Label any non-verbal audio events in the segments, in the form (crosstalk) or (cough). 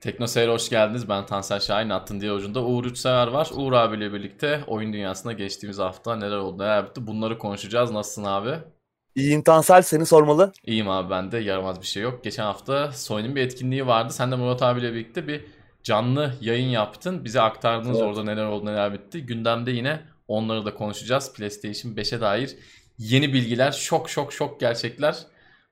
Tekno Seyir'e hoş geldiniz. Ben Tansel Şahin. Attın diye ucunda Uğur Üçsever var. Uğur abiyle birlikte oyun dünyasına geçtiğimiz hafta neler oldu, neler bitti bunları konuşacağız. Nasılsın abi? İyiyim Tansel seni sormalı. İyiyim abi ben de. Yaramaz bir şey yok. Geçen hafta Sony'nin bir etkinliği vardı. Sen de Murat abiyle birlikte bir canlı yayın yaptın. Bize aktardınız evet. orada neler oldu, neler bitti. Gündemde yine onları da konuşacağız. PlayStation 5'e dair yeni bilgiler, şok şok şok gerçekler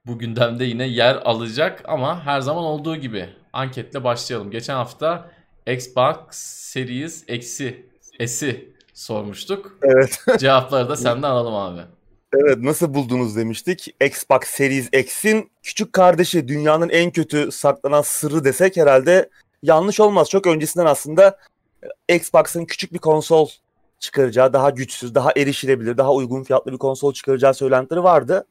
bu gündemde yine yer alacak ama her zaman olduğu gibi anketle başlayalım. Geçen hafta Xbox Series eksi S'i sormuştuk. Evet. (laughs) Cevapları da senden alalım abi. Evet nasıl buldunuz demiştik. Xbox Series X'in küçük kardeşi dünyanın en kötü saklanan sırrı desek herhalde yanlış olmaz. Çok öncesinden aslında Xbox'ın küçük bir konsol çıkaracağı, daha güçsüz, daha erişilebilir, daha uygun fiyatlı bir konsol çıkaracağı söylentileri vardı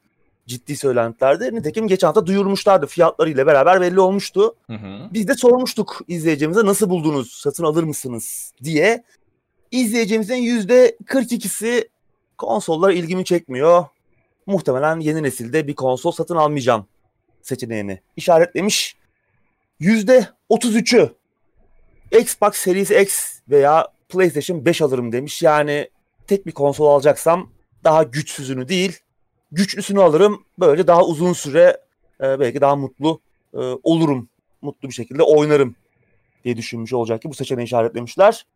ciddi söylentilerdi. Nitekim geçen hafta duyurmuşlardı. Fiyatlarıyla beraber belli olmuştu. Hı hı. Biz de sormuştuk izleyicimize nasıl buldunuz, satın alır mısınız diye. İzleyicimizin %42'si konsollar ilgimi çekmiyor. Muhtemelen yeni nesilde bir konsol satın almayacağım seçeneğini işaretlemiş. %33'ü Xbox Series X veya PlayStation 5 alırım demiş. Yani tek bir konsol alacaksam daha güçsüzünü değil güçlüsünü alırım. Böyle daha uzun süre e, belki daha mutlu e, olurum. Mutlu bir şekilde oynarım diye düşünmüş olacak ki bu seçeneği işaretlemişler.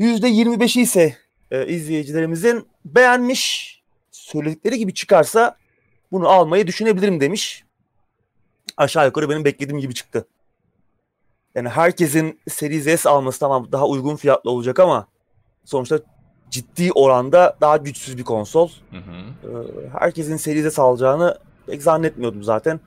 %25'i ise e, izleyicilerimizin beğenmiş söyledikleri gibi çıkarsa bunu almayı düşünebilirim demiş. Aşağı yukarı benim beklediğim gibi çıktı. Yani herkesin Series S alması tamam daha uygun fiyatlı olacak ama sonuçta ciddi oranda daha güçsüz bir konsol. Hı hı. Ee, herkesin seride salacağını pek zannetmiyordum zaten.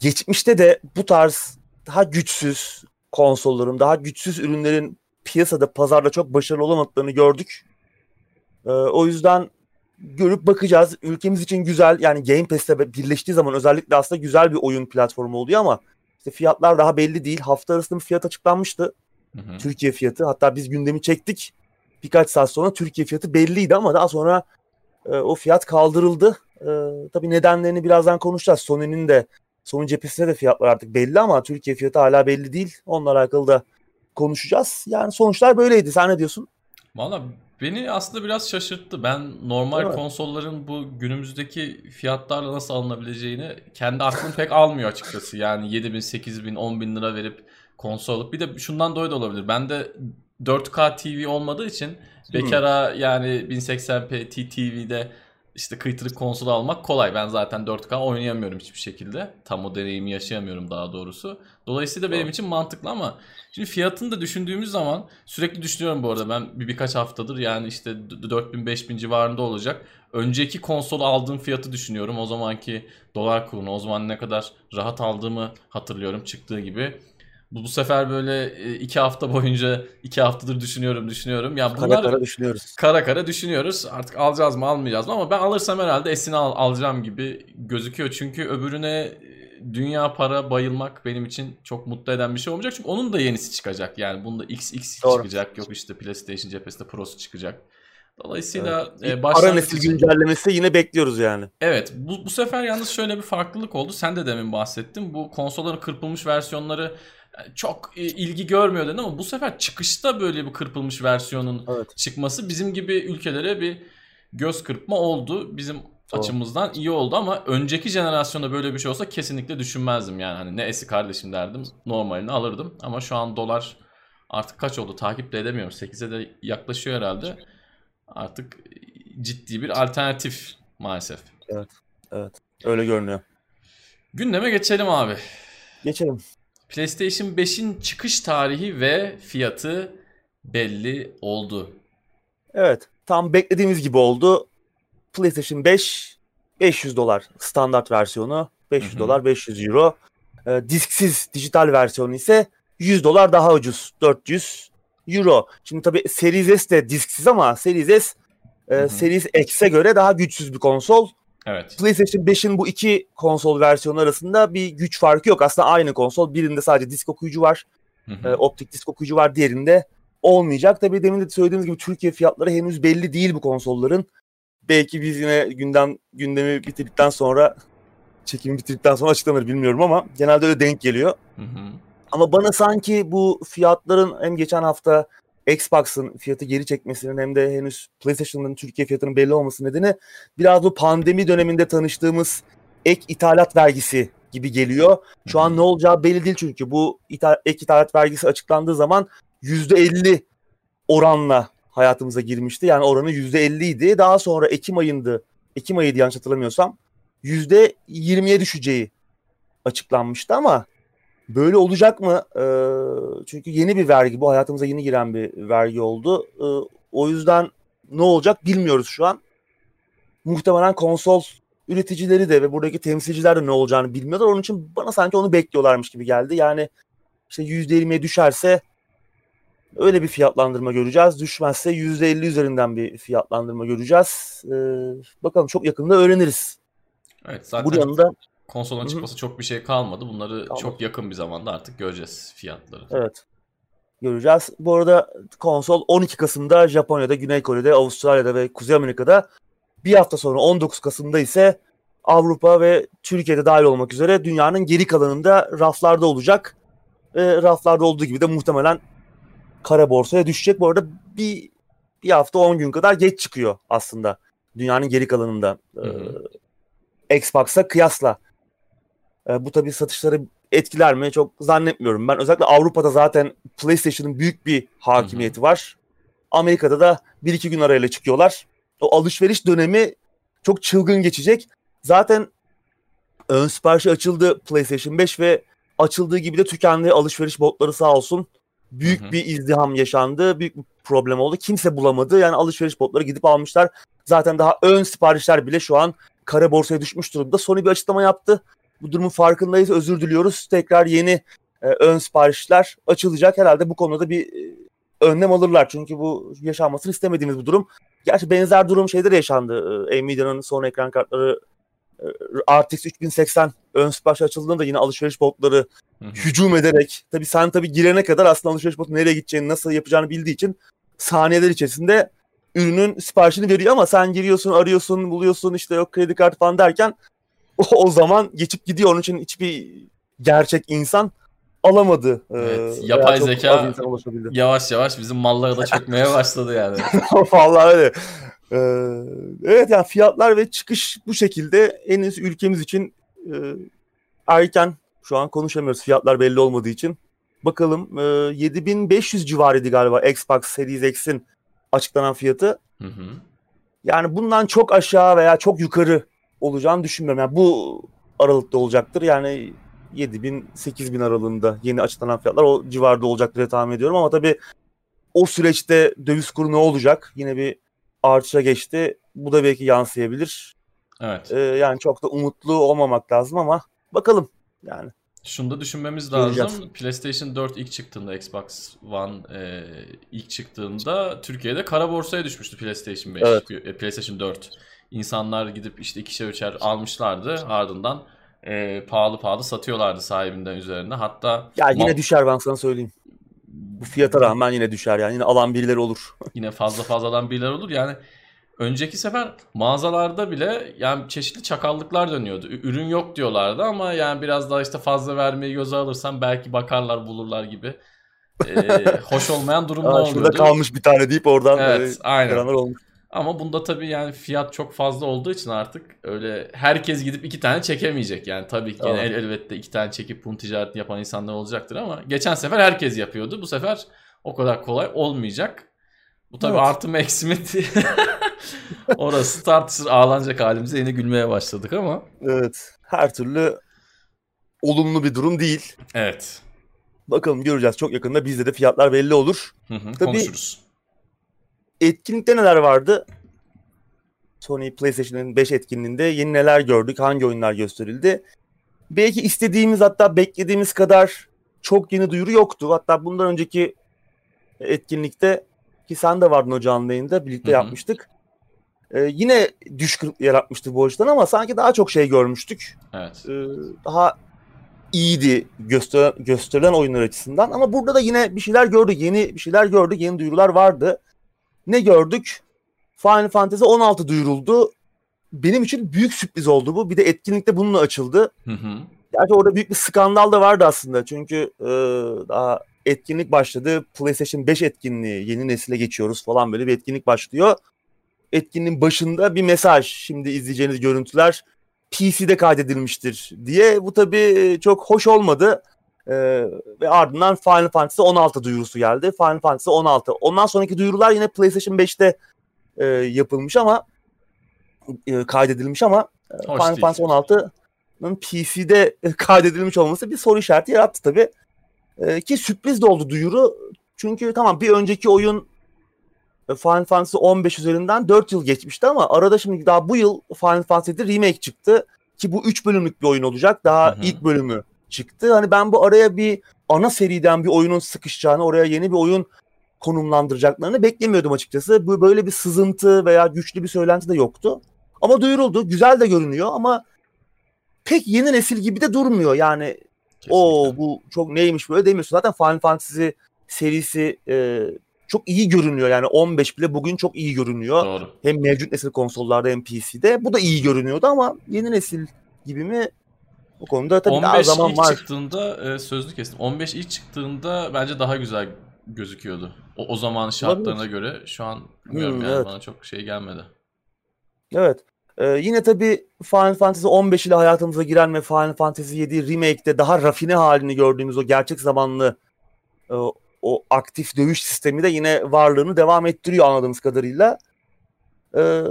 Geçmişte de bu tarz daha güçsüz konsolların, daha güçsüz ürünlerin piyasada, pazarda çok başarılı olamadıklarını gördük. Ee, o yüzden görüp bakacağız. Ülkemiz için güzel yani Game Pass'te birleştiği zaman özellikle aslında güzel bir oyun platformu oluyor ama işte fiyatlar daha belli değil. Hafta arasında bir fiyat açıklanmıştı. Hı hı. Türkiye fiyatı. Hatta biz gündemi çektik birkaç saat sonra Türkiye fiyatı belliydi ama daha sonra e, o fiyat kaldırıldı. E, tabii nedenlerini birazdan konuşacağız. Sony'nin de Sony cephesinde de fiyatlar artık belli ama Türkiye fiyatı hala belli değil. Onunla alakalı da konuşacağız. Yani sonuçlar böyleydi. Sen ne diyorsun? Valla beni aslında biraz şaşırttı. Ben normal konsolların bu günümüzdeki fiyatlarla nasıl alınabileceğini kendi aklım pek almıyor açıkçası. Yani 7 bin, 8 bin, 10 bin lira verip konsol alıp bir de şundan dolayı da olabilir. Ben de 4K TV olmadığı için bekara yani 1080p TTV'de işte kıytırık konsol almak kolay. Ben zaten 4K oynayamıyorum hiçbir şekilde. Tam o deneyimi yaşayamıyorum daha doğrusu. Dolayısıyla benim için mantıklı ama şimdi fiyatını da düşündüğümüz zaman sürekli düşünüyorum bu arada ben bir birkaç haftadır yani işte 4000-5000 civarında olacak. Önceki konsol aldığım fiyatı düşünüyorum. O zamanki dolar kurunu o zaman ne kadar rahat aldığımı hatırlıyorum çıktığı gibi. Bu, bu sefer böyle e, iki hafta boyunca iki haftadır düşünüyorum düşünüyorum. Ya bunlar kara kara düşünüyoruz. Kara kara düşünüyoruz. Artık alacağız mı almayacağız mı ama ben alırsam herhalde esini al, alacağım gibi gözüküyor. Çünkü öbürüne e, dünya para bayılmak benim için çok mutlu eden bir şey olmayacak. Çünkü onun da yenisi çıkacak. Yani bunda XX Doğru. çıkacak. Yok işte PlayStation cephesinde Pro'su çıkacak. Dolayısıyla evet. e, Ara nesil güncellemesi yine bekliyoruz yani. Evet. Bu, bu sefer yalnız şöyle bir farklılık oldu. Sen de demin bahsettin. Bu konsolların kırpılmış versiyonları çok e, ilgi görmüyor dedin ama bu sefer çıkışta böyle bir kırpılmış versiyonun evet. çıkması bizim gibi ülkelere bir göz kırpma oldu. Bizim Doğru. açımızdan iyi oldu ama önceki jenerasyonda böyle bir şey olsa kesinlikle düşünmezdim yani. Hani ne esi kardeşim derdim. Normalini alırdım ama şu an dolar artık kaç oldu takip de edemiyorum. 8'e de yaklaşıyor herhalde. Artık ciddi bir alternatif maalesef. Evet. Evet. Öyle görünüyor. Gündeme geçelim abi. Geçelim. PlayStation 5'in çıkış tarihi ve fiyatı belli oldu. Evet, tam beklediğimiz gibi oldu. PlayStation 5 500 dolar standart versiyonu, 500 hı hı. dolar 500 euro. E, disksiz dijital versiyonu ise 100 dolar daha ucuz, 400 euro. Şimdi tabii Series S de disksiz ama Series S e, Series X'e göre daha güçsüz bir konsol. Evet. PlayStation 5'in bu iki konsol versiyonu arasında bir güç farkı yok. Aslında aynı konsol. Birinde sadece disk okuyucu var. Hı E, optik disk okuyucu var. Diğerinde olmayacak. Tabii demin de söylediğimiz gibi Türkiye fiyatları henüz belli değil bu konsolların. Belki biz yine gündem gündemi bitirdikten sonra çekimi bitirdikten sonra açıklanır bilmiyorum ama genelde öyle denk geliyor. Hı hı. Ama bana sanki bu fiyatların hem geçen hafta Xbox'ın fiyatı geri çekmesinin hem de henüz PlayStation'ın Türkiye fiyatının belli olması nedeni biraz bu pandemi döneminde tanıştığımız ek ithalat vergisi gibi geliyor. Şu an ne olacağı belli değil çünkü bu ithal, ek ithalat vergisi açıklandığı zaman %50 oranla hayatımıza girmişti. Yani oranı %50 idi. Daha sonra Ekim ayındı. Ekim ayıydı yanlış hatırlamıyorsam. %20'ye düşeceği açıklanmıştı ama böyle olacak mı? Ee, çünkü yeni bir vergi bu hayatımıza yeni giren bir vergi oldu. Ee, o yüzden ne olacak bilmiyoruz şu an. Muhtemelen konsol üreticileri de ve buradaki temsilciler de ne olacağını bilmiyorlar. Onun için bana sanki onu bekliyorlarmış gibi geldi. Yani işte %20'ye düşerse öyle bir fiyatlandırma göreceğiz. Düşmezse %50 üzerinden bir fiyatlandırma göreceğiz. Ee, bakalım çok yakında öğreniriz. Evet zaten Bu yanında konsolun çıkması çok bir şey kalmadı. Bunları kalmadı. çok yakın bir zamanda artık göreceğiz fiyatları. Evet. Göreceğiz. Bu arada konsol 12 Kasım'da Japonya'da, Güney Kore'de, Avustralya'da ve Kuzey Amerika'da bir hafta sonra 19 Kasım'da ise Avrupa ve Türkiye'de dahil olmak üzere dünyanın geri kalanında raflarda olacak. E, raflarda olduğu gibi de muhtemelen kara borsaya düşecek. Bu arada bir, bir hafta 10 gün kadar geç çıkıyor aslında dünyanın geri kalanında. E, Xbox'a kıyasla. E, bu tabii satışları etkiler mi çok zannetmiyorum. Ben özellikle Avrupa'da zaten PlayStation'ın büyük bir hakimiyeti var. Amerika'da da 1-2 gün arayla çıkıyorlar. O alışveriş dönemi çok çılgın geçecek. Zaten ön siparişi açıldı PlayStation 5 ve açıldığı gibi de tükendi alışveriş botları sağ olsun. Büyük hı hı. bir izdiham yaşandı. Büyük bir problem oldu. Kimse bulamadı. Yani alışveriş botları gidip almışlar. Zaten daha ön siparişler bile şu an kara borsaya düşmüş durumda. Sony bir açıklama yaptı. Bu durumun farkındayız. Özür diliyoruz. Tekrar yeni e, ön siparişler açılacak. Herhalde bu konuda bir e, önlem alırlar. Çünkü bu yaşanmasını istemediğimiz bir durum. Gerçi benzer durum şeyde de yaşandı. E, Nvidia'nın son ekran kartları e, RTX 3080 ön sipariş açıldığında yine alışveriş botları hücum ederek tabii sen tabii girene kadar aslında alışveriş botu nereye gideceğini nasıl yapacağını bildiği için saniyeler içerisinde ürünün siparişini veriyor ama sen giriyorsun arıyorsun buluyorsun işte yok kredi kartı falan derken o, o zaman geçip gidiyor onun için hiçbir gerçek insan alamadı. Evet, ee, yapay zeka yavaş yavaş bizim malları da çökmeye (laughs) başladı yani. (laughs) Vallahi öyle. Ee, evet yani fiyatlar ve çıkış bu şekilde henüz ülkemiz için e, erken şu an konuşamıyoruz fiyatlar belli olmadığı için. Bakalım e, 7500 civarıydı galiba Xbox Series X'in açıklanan fiyatı. Hı hı. Yani bundan çok aşağı veya çok yukarı olacağını düşünmüyorum. Yani bu aralıkta olacaktır. Yani 7000 8000 aralığında yeni açıklanan fiyatlar o civarda olacaktır diye tahmin ediyorum ama tabii o süreçte döviz kuru ne olacak? Yine bir artışa geçti. Bu da belki yansıyabilir. Evet. Ee, yani çok da umutlu olmamak lazım ama bakalım yani. Şunu da düşünmemiz lazım. PlayStation 4 ilk çıktığında Xbox One e, ilk çıktığında Türkiye'de kara borsaya düşmüştü PlayStation 5. Evet. E, PlayStation 4. İnsanlar gidip işte ikişer üçer almışlardı. Ardından e, pahalı pahalı satıyorlardı sahibinden üzerine. Hatta ya yine düşer ben sana söyleyeyim. Bu fiyata rağmen yine düşer yani. Yine alan birileri olur. (laughs) yine fazla fazla alan birileri olur. Yani önceki sefer mağazalarda bile yani çeşitli çakallıklar dönüyordu. Ürün yok diyorlardı ama yani biraz daha işte fazla vermeyi göze alırsan belki bakarlar bulurlar gibi. ee, (laughs) hoş olmayan durumlar oluyordu. Şurada kalmış bir tane deyip oradan evet, aynen. olmuş. Ama bunda tabii yani fiyat çok fazla olduğu için artık öyle herkes gidip iki tane çekemeyecek. Yani tabii ki tamam. el, elbette iki tane çekip bunun ticaretini yapan insanlar olacaktır ama geçen sefer herkes yapıyordu. Bu sefer o kadar kolay olmayacak. Bu tabii evet. artı mı eksi mi (laughs) orası tartışır ağlanacak halimize yine gülmeye başladık ama. Evet her türlü olumlu bir durum değil. Evet. Bakalım göreceğiz çok yakında bizde de fiyatlar belli olur. Hı hı, Tabii konuşuruz etkinlikte neler vardı? Sony PlayStation'ın 5 etkinliğinde yeni neler gördük? Hangi oyunlar gösterildi? Belki istediğimiz hatta beklediğimiz kadar çok yeni duyuru yoktu. Hatta bundan önceki etkinlikte ki sen de vardın o canlı yayında birlikte Hı-hı. yapmıştık. Ee, yine düş yaratmıştı bu açıdan ama sanki daha çok şey görmüştük. Evet. Ee, daha iyiydi göster gösterilen oyunlar açısından ama burada da yine bir şeyler gördük. Yeni bir şeyler gördük. Yeni duyurular vardı ne gördük? Final Fantasy 16 duyuruldu. Benim için büyük sürpriz oldu bu. Bir de etkinlikte bununla açıldı. Hı hı. Gerçi orada büyük bir skandal da vardı aslında. Çünkü e, daha etkinlik başladı. PlayStation 5 etkinliği. Yeni nesile geçiyoruz falan böyle bir etkinlik başlıyor. Etkinliğin başında bir mesaj. Şimdi izleyeceğiniz görüntüler PC'de kaydedilmiştir diye. Bu tabii çok hoş olmadı. Ee, ve ardından Final Fantasy 16 duyurusu geldi. Final Fantasy 16. Ondan sonraki duyurular yine PlayStation 5'te e, yapılmış ama e, kaydedilmiş ama e, Hoş Final Fantasy 16'nın PC'de kaydedilmiş olması bir soru işareti yarattı tabii. E, ki sürpriz de oldu duyuru. Çünkü tamam bir önceki oyun e, Final Fantasy 15 üzerinden 4 yıl geçmişti ama arada şimdi daha bu yıl Final Fantasy'de remake çıktı. Ki bu 3 bölümlük bir oyun olacak. Daha hı hı. ilk bölümü çıktı. Hani ben bu araya bir ana seriden bir oyunun sıkışacağını, oraya yeni bir oyun konumlandıracaklarını beklemiyordum açıkçası. Bu böyle bir sızıntı veya güçlü bir söylenti de yoktu. Ama duyuruldu. Güzel de görünüyor ama pek yeni nesil gibi de durmuyor. Yani o bu çok neymiş böyle demiyorsun. Zaten Final Fantasy serisi e, çok iyi görünüyor. Yani 15 bile bugün çok iyi görünüyor. Doğru. Hem mevcut nesil konsollarda hem PC'de. Bu da iyi görünüyordu ama yeni nesil gibi mi bu konuda tabii 15 daha zaman ilk var. çıktığında e, sözlü kestim. 15 ilk çıktığında bence daha güzel gözüküyordu. O, o zaman şartlarına Olabilir. göre şu an bilmiyorum hmm, yani evet. bana çok şey gelmedi. Evet. Ee, yine tabii Final Fantasy 15 ile hayatımıza giren ve Final Fantasy 7 Remake'de daha rafine halini gördüğümüz o gerçek zamanlı e, o aktif dövüş sistemi de yine varlığını devam ettiriyor anladığımız kadarıyla. Ee,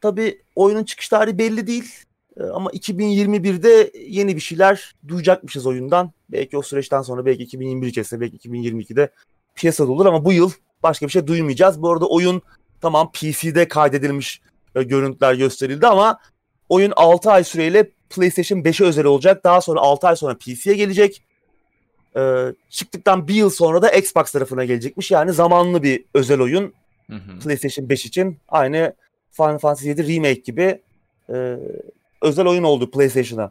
tabii oyunun çıkış tarihi belli değil. Ee, ama 2021'de yeni bir şeyler duyacakmışız oyundan. Belki o süreçten sonra belki 2021 içerisinde belki 2022'de piyasada olur ama bu yıl başka bir şey duymayacağız. Bu arada oyun tamam PC'de kaydedilmiş e, görüntüler gösterildi ama oyun 6 ay süreyle PlayStation 5'e özel olacak. Daha sonra 6 ay sonra PC'ye gelecek. Ee, çıktıktan bir yıl sonra da Xbox tarafına gelecekmiş. Yani zamanlı bir özel oyun hı hı. PlayStation 5 için. Aynı Final Fantasy 7 Remake gibi e, özel oyun oldu PlayStation'a.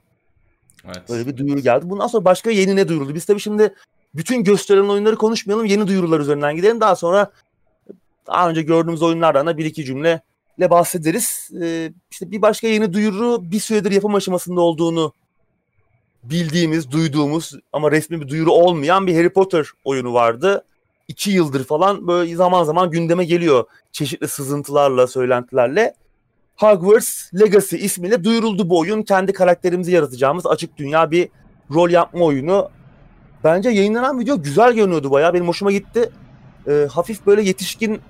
Evet. Böyle bir duyuru geldi. Bundan sonra başka yeni ne duyuruldu? Biz tabii şimdi bütün gösterilen oyunları konuşmayalım. Yeni duyurular üzerinden gidelim. Daha sonra daha önce gördüğümüz oyunlardan da bir iki cümle ile bahsederiz. Ee, işte bir başka yeni duyuru bir süredir yapım aşamasında olduğunu bildiğimiz, duyduğumuz ama resmi bir duyuru olmayan bir Harry Potter oyunu vardı. İki yıldır falan böyle zaman zaman gündeme geliyor. Çeşitli sızıntılarla, söylentilerle. Hogwarts Legacy ismiyle duyuruldu bu oyun. Kendi karakterimizi yaratacağımız açık dünya bir rol yapma oyunu. Bence yayınlanan video güzel görünüyordu bayağı. Benim hoşuma gitti. Ee, hafif böyle yetişkin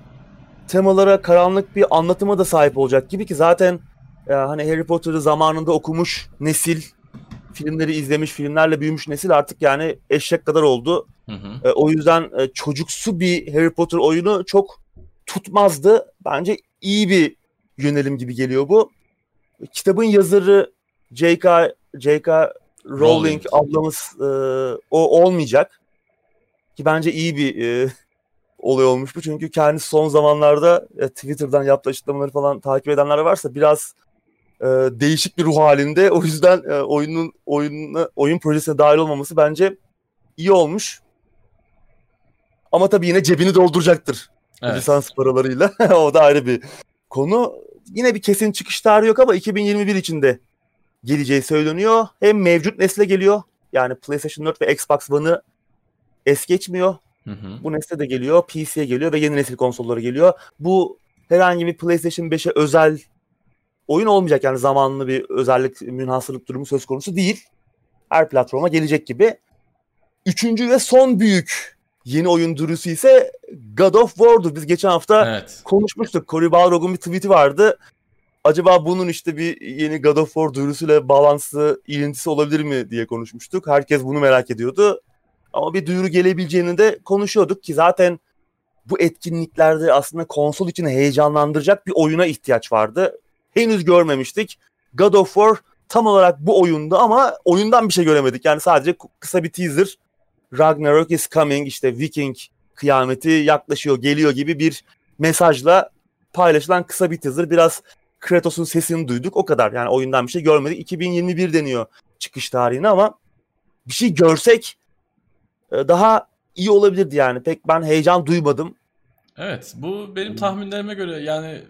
temalara, karanlık bir anlatıma da sahip olacak gibi ki zaten e, hani Harry Potter'ı zamanında okumuş nesil, filmleri izlemiş, filmlerle büyümüş nesil artık yani eşek kadar oldu. Hı hı. E, o yüzden e, çocuksu bir Harry Potter oyunu çok tutmazdı. Bence iyi bir yönelim gibi geliyor bu. Kitabın yazarı J.K. J.K. Rowling, Rowling ablamız e, o olmayacak. Ki bence iyi bir e, (laughs) olay olmuş bu. Çünkü kendisi son zamanlarda e, Twitter'dan yaptığı açıklamaları falan takip edenler varsa biraz e, değişik bir ruh halinde. O yüzden e, oyunun oyununa, oyun projesine dahil olmaması bence iyi olmuş. Ama tabii yine cebini dolduracaktır. Evet. Lisans paralarıyla. (laughs) o da ayrı bir konu. Yine bir kesin çıkış tarihi yok ama 2021 içinde geleceği söyleniyor. Hem mevcut nesle geliyor. Yani PlayStation 4 ve Xbox One'ı es geçmiyor. Hı hı. Bu nesle de geliyor, PC'ye geliyor ve yeni nesil konsolları geliyor. Bu herhangi bir PlayStation 5'e özel oyun olmayacak yani zamanlı bir özellik, münhasırlık durumu söz konusu değil. Her platforma gelecek gibi. Üçüncü ve son büyük yeni oyun duyurusu ise God of War'dur. Biz geçen hafta evet. konuşmuştuk. Cory Balrog'un bir tweet'i vardı. Acaba bunun işte bir yeni God of War duyurusuyla bağlantısı, ilintisi olabilir mi diye konuşmuştuk. Herkes bunu merak ediyordu. Ama bir duyuru gelebileceğini de konuşuyorduk ki zaten bu etkinliklerde aslında konsol için heyecanlandıracak bir oyuna ihtiyaç vardı. Henüz görmemiştik. God of War tam olarak bu oyunda ama oyundan bir şey göremedik. Yani sadece kısa bir teaser. Ragnarok is coming işte Viking kıyameti yaklaşıyor geliyor gibi bir mesajla paylaşılan kısa bir teaser. Biraz Kratos'un sesini duyduk o kadar. Yani oyundan bir şey görmedik. 2021 deniyor çıkış tarihine ama bir şey görsek e, daha iyi olabilirdi yani. Pek ben heyecan duymadım. Evet bu benim tahminlerime göre yani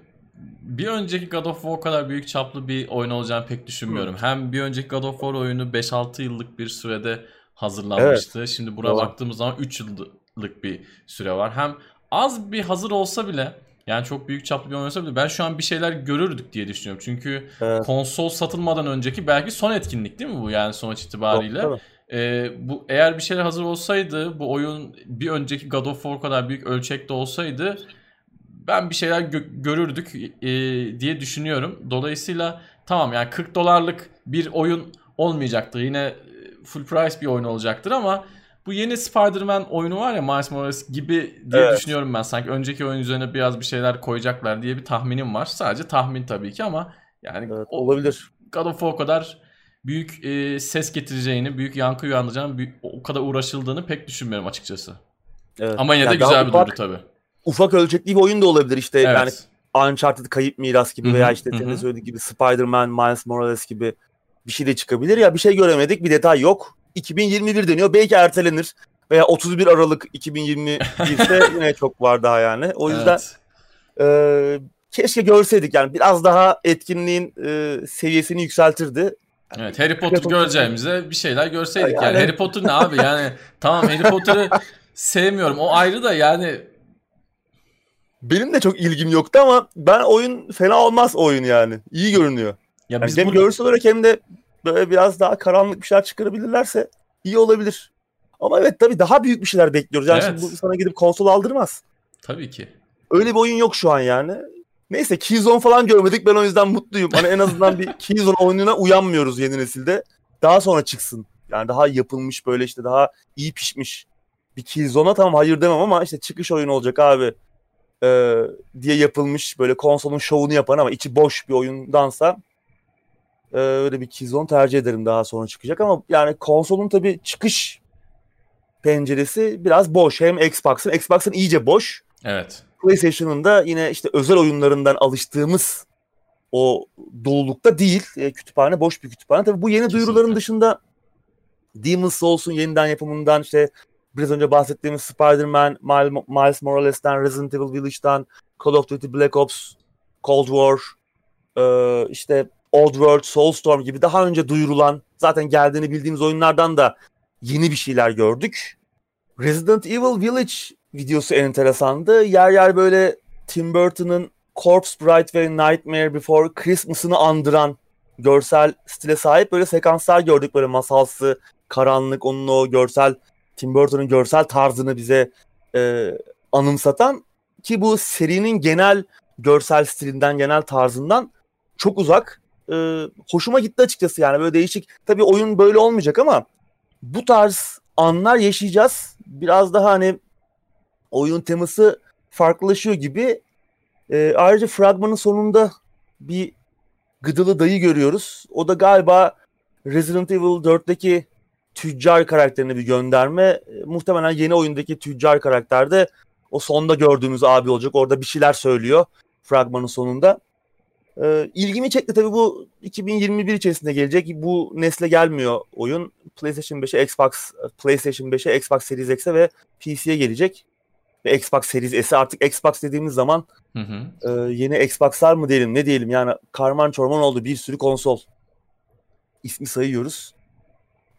bir önceki God of War kadar büyük çaplı bir oyun olacağını pek düşünmüyorum. Hem bir önceki God of War oyunu 5-6 yıllık bir sürede hazırlanmıştı. Evet. Şimdi buraya Doğru. baktığımız zaman 3 yıllık bir süre var. Hem az bir hazır olsa bile yani çok büyük çaplı bir oyun olsa bile ben şu an bir şeyler görürdük diye düşünüyorum. Çünkü evet. konsol satılmadan önceki belki son etkinlik değil mi bu yani sonuç itibariyle? Doğru, ee, bu eğer bir şeyler hazır olsaydı bu oyun bir önceki God of War kadar büyük ölçekte olsaydı ben bir şeyler gö- görürdük e, diye düşünüyorum. Dolayısıyla tamam yani 40 dolarlık bir oyun olmayacaktır. Yine full price bir oyun olacaktır ama bu yeni Spider-Man oyunu var ya Miles Morales gibi diye evet. düşünüyorum ben. Sanki önceki oyun üzerine biraz bir şeyler koyacaklar diye bir tahminim var. Sadece tahmin tabii ki ama yani evet, olabilir. God of War kadar büyük e, ses getireceğini, büyük yankı uyandıracağını, büyük, o kadar uğraşıldığını pek düşünmüyorum açıkçası. Evet. Ama yine de yani güzel bir ufak, duyuru tabii. Ufak ölçekli bir oyun da olabilir işte evet. yani Uncharted Kayıp Miras gibi Hı-hı. veya işte senin de söylediğin gibi Spider-Man, Miles Morales gibi bir şey de çıkabilir ya bir şey göremedik bir detay yok. 2021 deniyor belki ertelenir veya 31 Aralık 2021 ise (laughs) yine çok var daha yani. O yüzden evet. e, keşke görseydik yani biraz daha etkinliğin e, seviyesini yükseltirdi. Evet Harry Potter göreceğimize bir şeyler görseydik yani. yani. Harry Potter ne abi yani tamam Harry Potter'ı sevmiyorum o ayrı da yani benim de çok ilgim yoktu ama ben oyun fena olmaz oyun yani. İyi görünüyor. Ya yani biz hem burada... görsel olarak hem de böyle biraz daha karanlık bir şeyler çıkarabilirlerse iyi olabilir. Ama evet tabii daha büyük bir şeyler bekliyoruz. Yani evet. şimdi bu sana gidip konsol aldırmaz. Tabii ki. Öyle bir oyun yok şu an yani. Neyse Killzone falan görmedik ben o yüzden mutluyum. Hani en azından bir (laughs) Killzone oyununa uyanmıyoruz yeni nesilde. Daha sonra çıksın. Yani daha yapılmış böyle işte daha iyi pişmiş bir Killzone'a tamam hayır demem ama işte çıkış oyun olacak abi e, diye yapılmış böyle konsolun şovunu yapan ama içi boş bir oyundansa e, öyle bir Killzone tercih ederim daha sonra çıkacak ama yani konsolun tabii çıkış penceresi biraz boş. Hem Xbox'ın, Xbox'ın iyice boş. Evet. PlayStation'ın da yine işte özel oyunlarından alıştığımız o dolulukta değil. E, kütüphane boş bir kütüphane. Tabii bu yeni Kesinlikle. duyuruların dışında Demon's Souls'un yeniden yapımından işte biraz önce bahsettiğimiz Spider-Man, Miles Morales'ten, Resident Evil Village'dan, Call of Duty Black Ops, Cold War, e, işte Old World, Soulstorm gibi daha önce duyurulan zaten geldiğini bildiğimiz oyunlardan da yeni bir şeyler gördük. Resident Evil Village videosu enteresandı. Yer yer böyle Tim Burton'ın Corpse Bride ve Nightmare Before Christmas'ını andıran görsel stile sahip böyle sekanslar gördük böyle masalsı, karanlık, onun o görsel Tim Burton'un görsel tarzını bize e, anımsatan ki bu serinin genel görsel stilinden, genel tarzından çok uzak. E, hoşuma gitti açıkçası yani böyle değişik. Tabii oyun böyle olmayacak ama bu tarz anlar yaşayacağız. Biraz daha hani oyun teması farklılaşıyor gibi. E, ayrıca fragmanın sonunda bir gıdılı dayı görüyoruz. O da galiba Resident Evil 4'teki tüccar karakterine bir gönderme. E, muhtemelen yeni oyundaki tüccar karakterde o sonda gördüğümüz abi olacak. Orada bir şeyler söylüyor fragmanın sonunda. E, ilgimi çekti tabii bu 2021 içerisinde gelecek. Bu nesle gelmiyor oyun. PlayStation 5'e, Xbox PlayStation 5'e, Xbox Series X'e ve PC'ye gelecek. Ve Xbox Series S'e artık Xbox dediğimiz zaman hı hı. E, yeni Xbox'lar mı diyelim ne diyelim yani karman çorman oldu bir sürü konsol. ismi sayıyoruz.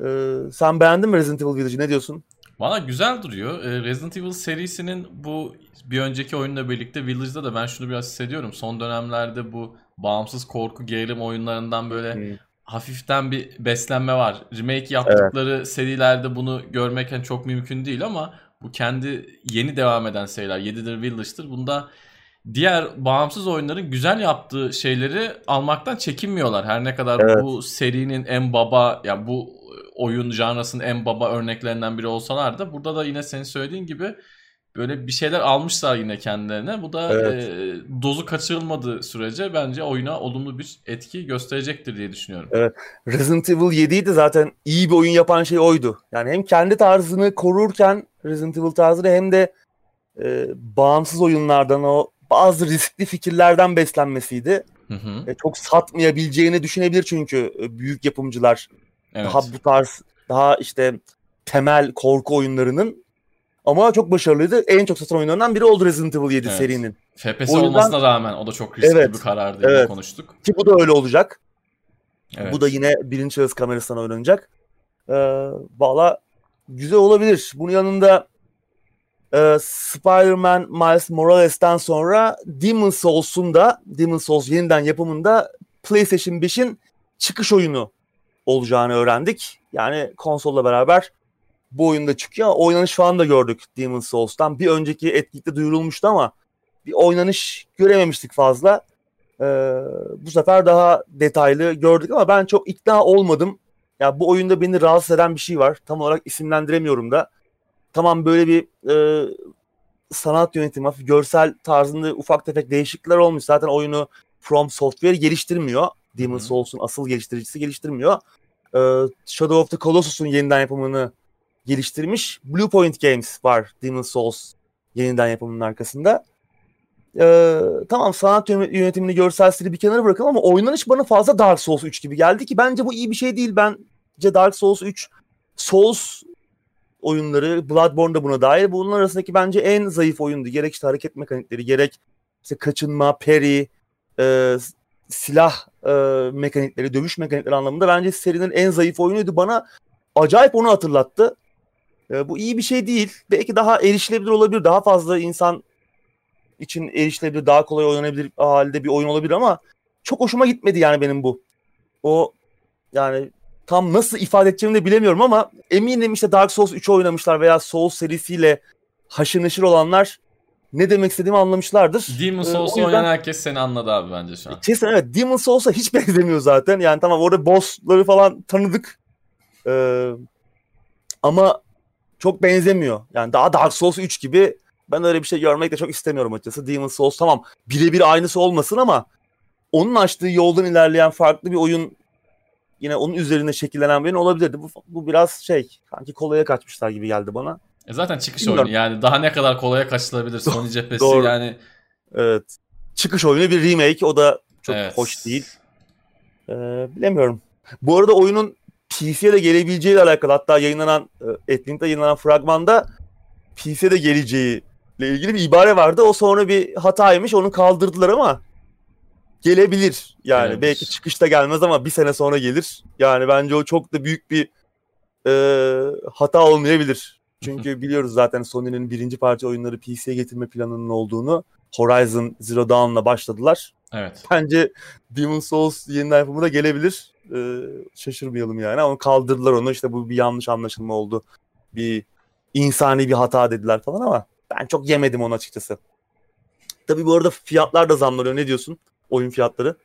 Ee, sen beğendin mi Resident Evil Village'i ne diyorsun? Valla güzel duruyor. Ee, Resident Evil serisinin bu bir önceki oyunla birlikte Village'da da ben şunu biraz hissediyorum. Son dönemlerde bu bağımsız korku gerilim oyunlarından böyle hmm. hafiften bir beslenme var. Remake yaptıkları evet. serilerde bunu görmek hani çok mümkün değil ama bu kendi yeni devam eden seriler 7'dir Village'dır. Bunda diğer bağımsız oyunların güzel yaptığı şeyleri almaktan çekinmiyorlar. Her ne kadar evet. bu serinin en baba ya yani bu oyun janrasının en baba örneklerinden biri olsalar da burada da yine senin söylediğin gibi böyle bir şeyler almışlar yine kendilerine. Bu da evet. e, dozu kaçırılmadığı sürece bence oyuna olumlu bir etki gösterecektir diye düşünüyorum. Evet. Resident Evil 7'yi de zaten iyi bir oyun yapan şey oydu. Yani hem kendi tarzını korurken Resident Evil tarzını hem de e, bağımsız oyunlardan o bazı riskli fikirlerden beslenmesiydi. Hı hı. E, çok satmayabileceğini düşünebilir çünkü e, büyük yapımcılar Evet. Daha bu tarz daha işte temel korku oyunlarının Ama çok başarılıydı. En çok satan oyunlarından biri oldu Resident Evil 7 Evet. serinin. FPS yüzden- olmasına rağmen o da çok riskli Evet, bir karar diye evet. konuştuk. Ki bu da öyle olacak. Evet. Bu da yine birinci şahıs kamerasından oynanacak. Ee, Valla güzel olabilir. Bunun yanında e, Spider-Man Miles Morales'ten sonra Demon Souls'un da Demon Souls yeniden yapımında PlayStation 5'in çıkış oyunu olacağını öğrendik. Yani konsolla beraber bu oyunda çıkıyor. Oynanış falan da gördük Demon Souls'tan. Bir önceki etkinlikte duyurulmuştu ama bir oynanış görememiştik fazla. Ee, bu sefer daha detaylı gördük ama ben çok ikna olmadım. Ya bu oyunda beni rahatsız eden bir şey var. Tam olarak isimlendiremiyorum da. Tamam böyle bir e, sanat yönetimi, hafif görsel tarzında ufak tefek değişiklikler olmuş. Zaten oyunu From Software geliştirmiyor. Demon Hı hı. Souls'un asıl geliştiricisi geliştirmiyor. Ee, Shadow of the Colossus'un yeniden yapımını geliştirmiş. Blue Point Games var Demon Souls yeniden yapımının arkasında. Ee, tamam sanat yöne- yönetimini görsel stili bir kenara bırakalım ama oynanış bana fazla Dark Souls 3 gibi geldi ki bence bu iyi bir şey değil. Bence Dark Souls 3 Souls oyunları Bloodborne da buna dair. Bunun arasındaki bence en zayıf oyundu. Gerek işte hareket mekanikleri gerek işte kaçınma, parry, e, silah e, mekanikleri, dövüş mekanikleri anlamında bence serinin en zayıf oyunuydu. Bana acayip onu hatırlattı. E, bu iyi bir şey değil. Belki daha erişilebilir olabilir. Daha fazla insan için erişilebilir, daha kolay oynanabilir halde bir oyun olabilir ama çok hoşuma gitmedi yani benim bu. O yani tam nasıl ifade edeceğimi de bilemiyorum ama eminim işte Dark Souls 3 oynamışlar veya Souls serisiyle haşır neşir olanlar ne demek istediğimi anlamışlardır. Demon Ee, Souls'u o yüzden- oynayan herkes seni anladı abi bence şu an. Kesin evet Demon Souls'a hiç (laughs) benzemiyor zaten. Yani tamam orada bossları falan tanıdık. Ee, ama çok benzemiyor. Yani daha Dark Souls 3 gibi ben öyle bir şey görmek de çok istemiyorum açıkçası. Demon Souls tamam birebir aynısı olmasın ama onun açtığı yoldan ilerleyen farklı bir oyun yine onun üzerine şekillenen bir oyun olabilirdi. Bu, bu biraz şey sanki kolaya kaçmışlar gibi geldi bana. E zaten çıkış Bilmiyorum. oyunu yani daha ne kadar kolaya kaçılabilir Sony cephesi Doğru. yani. Evet. Çıkış oyunu bir remake o da çok Evet. hoş değil. Ee, bilemiyorum. Bu arada oyunun PC'ye de gelebileceğiyle alakalı hatta yayınlanan e, Etlink'te yayınlanan fragmanda PC'ye de geleceği ile ilgili bir ibare vardı. O sonra bir hataymış. Onu kaldırdılar ama gelebilir. Yani Gelebilir. belki çıkışta gelmez ama bir sene sonra gelir. Yani bence o çok da büyük bir e, hata olmayabilir. (laughs) Çünkü biliyoruz zaten Sony'nin birinci parça oyunları PC'ye getirme planının olduğunu. Horizon Zero Dawn'la başladılar. Evet. Bence Demon Souls yeniden yapımı da gelebilir. Ee, şaşırmayalım yani ama kaldırdılar onu işte bu bir yanlış anlaşılma oldu. Bir insani bir hata dediler falan ama ben çok yemedim onu açıkçası. Tabii bu arada fiyatlar da zamlanıyor. Ne diyorsun? Oyun fiyatları.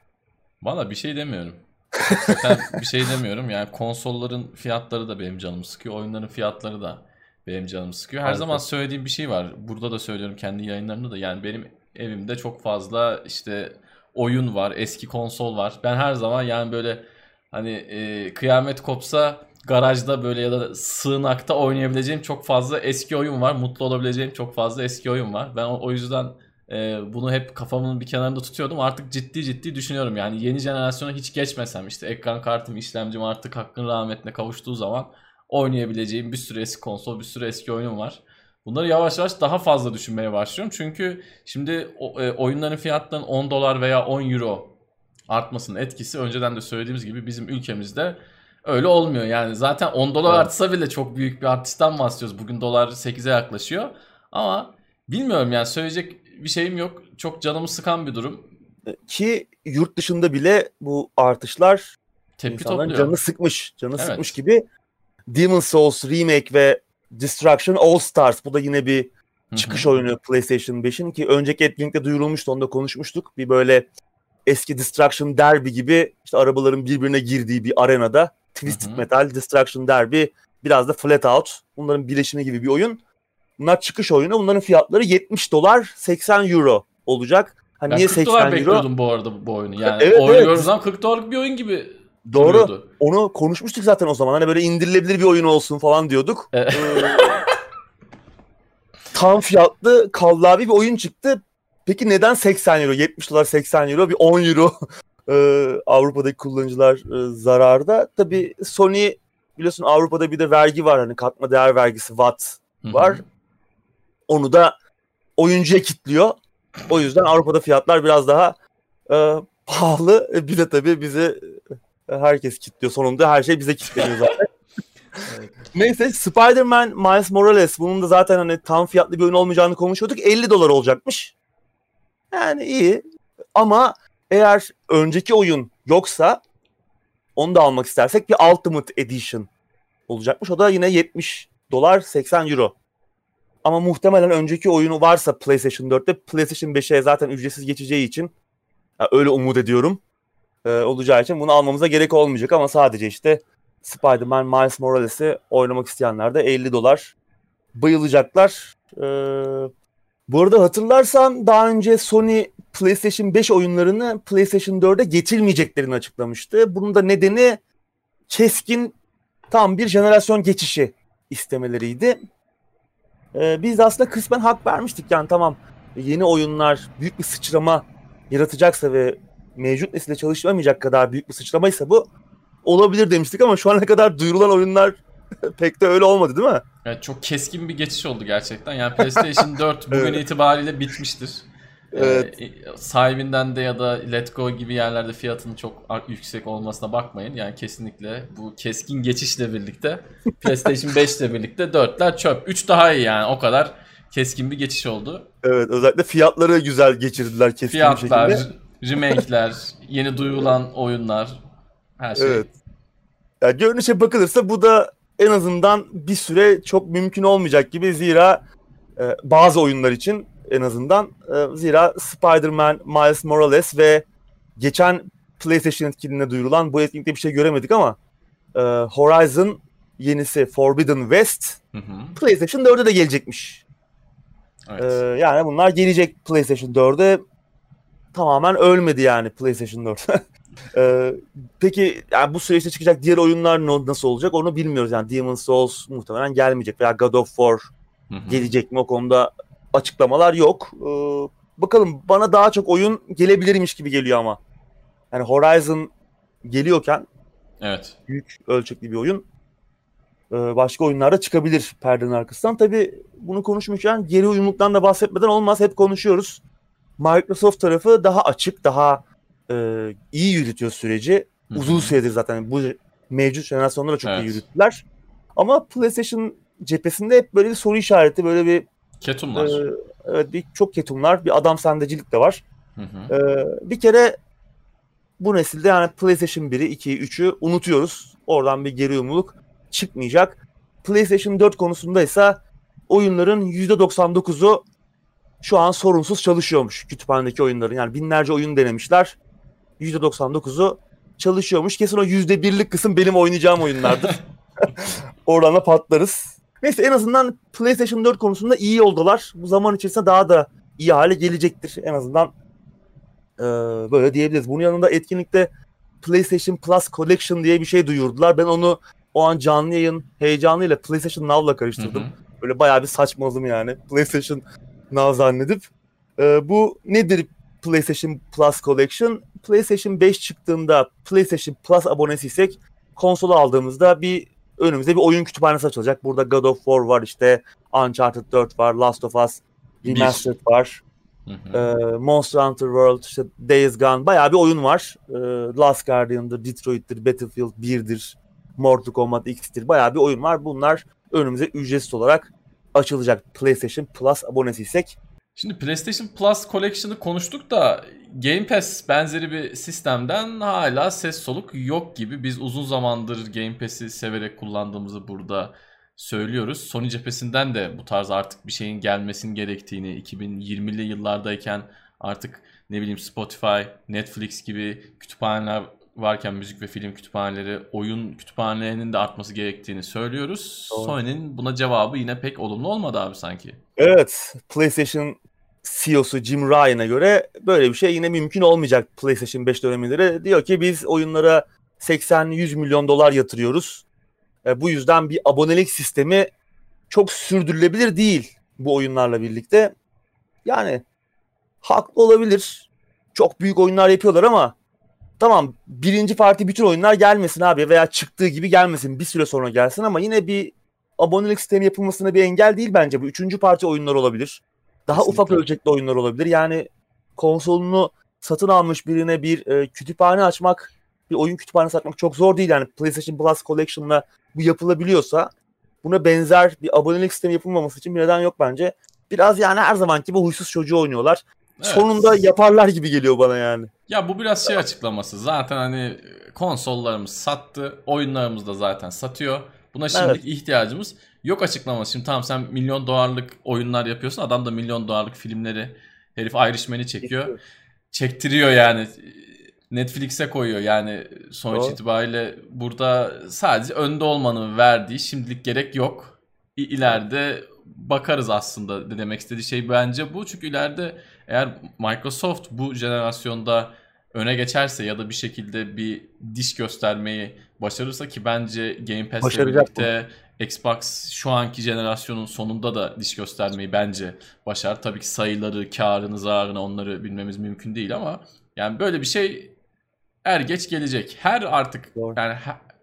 Valla bir şey demiyorum. Zaten bir şey demiyorum. Yani konsolların fiyatları da benim canımı sıkıyor. Oyunların fiyatları da benim canımı sıkıyor. Her Harika. zaman söylediğim bir şey var. Burada da söylüyorum kendi yayınlarımda da. Yani benim evimde çok fazla işte oyun var, eski konsol var. Ben her zaman yani böyle hani e, kıyamet kopsa garajda böyle ya da sığınakta oynayabileceğim çok fazla eski oyun var. Mutlu olabileceğim çok fazla eski oyun var. Ben o, o yüzden e, bunu hep kafamın bir kenarında tutuyordum. Artık ciddi ciddi düşünüyorum. Yani yeni jenerasyona hiç geçmesem işte ekran kartım, işlemcim artık hakkın rahmetine kavuştuğu zaman oynayabileceğim bir sürü eski konsol, bir sürü eski oyunum var. Bunları yavaş yavaş daha fazla düşünmeye başlıyorum. Çünkü şimdi e, oyunların fiyatlarının 10 dolar veya 10 euro artmasının etkisi önceden de söylediğimiz gibi bizim ülkemizde öyle olmuyor. Yani zaten 10 dolar Evet. artsa bile çok büyük bir artıştan bahsediyoruz. Bugün dolar 8'e yaklaşıyor. Ama bilmiyorum yani söyleyecek bir şeyim yok. Çok canımı sıkan bir durum. Ki yurt dışında bile bu artışlar Tepki topluyor. canını sıkmış. Canını Evet. sıkmış gibi. Demon Souls Remake ve Destruction All Stars. Bu da yine bir çıkış oyunu PlayStation 5'in ki önceki etkinlikte duyurulmuştu onu da konuşmuştuk. Bir böyle eski Destruction Derby gibi işte arabaların birbirine girdiği bir arenada Twisted Hı hı. Metal, Destruction Derby biraz da Flat Out bunların birleşimi gibi bir oyun. Bunlar çıkış oyunu. Bunların fiyatları 70 dolar 80 euro olacak. Hani Ben niye 40 80 dolar euro? bekliyordum bu arada bu oyunu. Yani Evet, oyunu evet. gördüğüm zaman 40 dolarlık bir oyun gibi Doğru. duruyordu. Onu konuşmuştuk zaten o zaman. Hani böyle indirilebilir bir oyun olsun falan diyorduk. Evet. Ee, Tam fiyatlı kallavi bir oyun çıktı. Peki neden 80 euro? 70 dolar 80 euro bir 10 euro (laughs) Ee, Avrupa'daki kullanıcılar e, zararda. Tabii Sony biliyorsun Avrupa'da bir de vergi var hani katma değer vergisi VAT Hı hı. var. onu da oyuncuya kitliyor. O yüzden Avrupa'da fiyatlar biraz daha e, pahalı. E, bir de tabii bizi e, herkes kitliyor. Sonunda her şey bize kitleniyor zaten. (laughs) evet. Neyse Spider-Man Miles Morales bunun da zaten hani tam fiyatlı bir oyun olmayacağını konuşuyorduk. 50 dolar olacakmış. Yani iyi. Ama eğer önceki oyun yoksa onu da almak istersek bir Ultimate Edition olacakmış. O da yine 70 dolar 80 euro. Ama muhtemelen önceki oyunu varsa PlayStation 4'te PlayStation 5'e zaten ücretsiz geçeceği için öyle umut ediyorum. Ee, olacağı için bunu almamıza gerek olmayacak ama sadece işte Spider-Man Miles Morales'i oynamak isteyenler de 50 dolar bayılacaklar. Ee, bu arada hatırlarsan daha önce Sony PlayStation 5 oyunlarını PlayStation 4'e getirmeyeceklerini açıklamıştı. Bunun da nedeni keskin tam bir jenerasyon geçişi istemeleriydi. Ee, biz de aslında kısmen hak vermiştik yani tamam yeni oyunlar büyük bir sıçrama yaratacaksa ve mevcut nesilde çalışamayacak kadar büyük bir sıçramaysa bu olabilir demiştik ama şu ana kadar duyurulan oyunlar (laughs) pek de öyle olmadı değil mi? Evet çok keskin bir geçiş oldu gerçekten. Yani PlayStation (laughs) 4 bugün evet. itibariyle bitmiştir. Evet. Ee, sahibinden de ya da Let Go gibi yerlerde fiyatının çok yüksek olmasına bakmayın. Yani kesinlikle bu keskin geçişle birlikte (laughs) PlayStation 5 ile birlikte 4'ler çöp. 3 daha iyi yani o kadar keskin bir geçiş oldu. Evet özellikle fiyatları güzel geçirdiler keskin Fiyatlar, bir şekilde. Remake'ler, yeni duyulan oyunlar her şey. Evet. Yani görünüşe bakılırsa bu da en azından bir süre çok mümkün olmayacak gibi zira e, bazı oyunlar için en azından e, zira Spider-Man, Miles Morales ve geçen PlayStation etkinliğinde duyurulan bu etkinlikte bir şey göremedik ama e, Horizon yenisi Forbidden West hı hı. PlayStation 4'e de gelecekmiş. Evet. E, yani bunlar gelecek PlayStation 4'e tamamen ölmedi yani PlayStation 4. (laughs) Ee, peki yani bu süreçte çıkacak diğer oyunlar nasıl olacak onu bilmiyoruz. Yani Demon's Souls muhtemelen gelmeyecek veya God of War gelecek mi o konuda açıklamalar yok. Ee, bakalım bana daha çok oyun gelebilirmiş gibi geliyor ama. Yani Horizon geliyorken evet. büyük ölçekli bir oyun. Ee, başka oyunlarda çıkabilir perdenin arkasından. Tabii bunu konuşmuşken geri uyumluktan da bahsetmeden olmaz. Hep konuşuyoruz. Microsoft tarafı daha açık, daha e, iyi yürütüyor süreci. Hı-hı. Uzun süredir zaten bu mevcut jenerasyonlara çok evet. iyi yürüttüler. Ama PlayStation cephesinde hep böyle bir soru işareti, böyle bir ketumlar. E, evet, bir çok ketumlar, bir adam sendecilik de var. E, bir kere bu nesilde yani PlayStation 1'i, 2'yi, 3'ü unutuyoruz. Oradan bir geri uyumluluk çıkmayacak. PlayStation 4 konusunda ise oyunların %99'u şu an sorunsuz çalışıyormuş kütüphanedeki oyunların. Yani binlerce oyun denemişler. %99'u çalışıyormuş. Kesin o %1'lik kısım benim oynayacağım oyunlardır. (laughs) Oradan da patlarız. Neyse en azından PlayStation 4 konusunda iyi oldular. Bu zaman içerisinde daha da iyi hale gelecektir. En azından e, böyle diyebiliriz. Bunun yanında etkinlikte PlayStation Plus Collection diye bir şey duyurdular. Ben onu o an canlı yayın heyecanıyla PlayStation Now'la karıştırdım. Hı hı. Böyle bayağı bir saçmaladım yani. PlayStation Now zannedip. E, bu nedir PlayStation Plus Collection? PlayStation 5 çıktığında PlayStation Plus abonesiysek konsolu aldığımızda bir önümüzde bir oyun kütüphanesi açılacak. Burada God of War var işte Uncharted 4 var, Last of Us Remastered bir. var. Hı Ee, Monster Hunter World, işte Days Gone bayağı bir oyun var. Ee, Last Guardian'dır, Detroit'tir, Battlefield 1'dir, Mortal Kombat X'tir bayağı bir oyun var. Bunlar önümüze ücretsiz olarak açılacak PlayStation Plus abonesiysek. Şimdi PlayStation Plus Collection'ı konuştuk da Game Pass benzeri bir sistemden hala ses soluk yok gibi. Biz uzun zamandır Game Pass'i severek kullandığımızı burada söylüyoruz. Sony cephesinden de bu tarz artık bir şeyin gelmesinin gerektiğini 2020'li yıllardayken artık ne bileyim Spotify, Netflix gibi kütüphaneler varken müzik ve film kütüphaneleri, oyun kütüphanelerinin de artması gerektiğini söylüyoruz. Doğru. Sony'nin buna cevabı yine pek olumlu olmadı abi sanki. Evet, PlayStation CEO'su Jim Ryan'a göre böyle bir şey yine mümkün olmayacak PlayStation 5 dönemleri. Diyor ki biz oyunlara 80-100 milyon dolar yatırıyoruz. E, bu yüzden bir abonelik sistemi çok sürdürülebilir değil bu oyunlarla birlikte. Yani haklı olabilir. Çok büyük oyunlar yapıyorlar ama tamam birinci parti bütün oyunlar gelmesin abi veya çıktığı gibi gelmesin bir süre sonra gelsin ama yine bir abonelik sistemi yapılmasına bir engel değil bence. Bu üçüncü parti oyunlar olabilir. Daha Kesinlikle. ufak ölçekli oyunlar olabilir. Yani konsolunu satın almış birine bir e, kütüphane açmak, bir oyun kütüphanesi açmak çok zor değil. Yani PlayStation Plus Collection'la bu yapılabiliyorsa buna benzer bir abonelik sistemi yapılmaması için bir neden yok bence. Biraz yani her zamanki bu huysuz çocuğu oynuyorlar. Evet. Sonunda yaparlar gibi geliyor bana yani. Ya bu biraz şey açıklaması. Zaten hani konsollarımız sattı. Oyunlarımız da zaten satıyor. Buna şimdilik Evet. ihtiyacımız yok açıklaması. Şimdi tamam sen milyon dolarlık oyunlar yapıyorsun. Adam da milyon dolarlık filmleri herif Irishman'i çekiyor. Çektiriyor yani. Netflix'e koyuyor yani sonuç Doğru. itibariyle burada sadece önde olmanın verdiği şimdilik gerek yok. İleride bakarız aslında de demek istediği şey bence bu. Çünkü ileride eğer Microsoft bu jenerasyonda öne geçerse ya da bir şekilde bir diş göstermeyi başarırsa ki bence Game Pass'le birlikte Xbox şu anki jenerasyonun sonunda da diş göstermeyi bence başar. Tabii ki sayıları, karını, zararını onları bilmemiz mümkün değil ama yani böyle bir şey er geç gelecek. Her artık Doğru. yani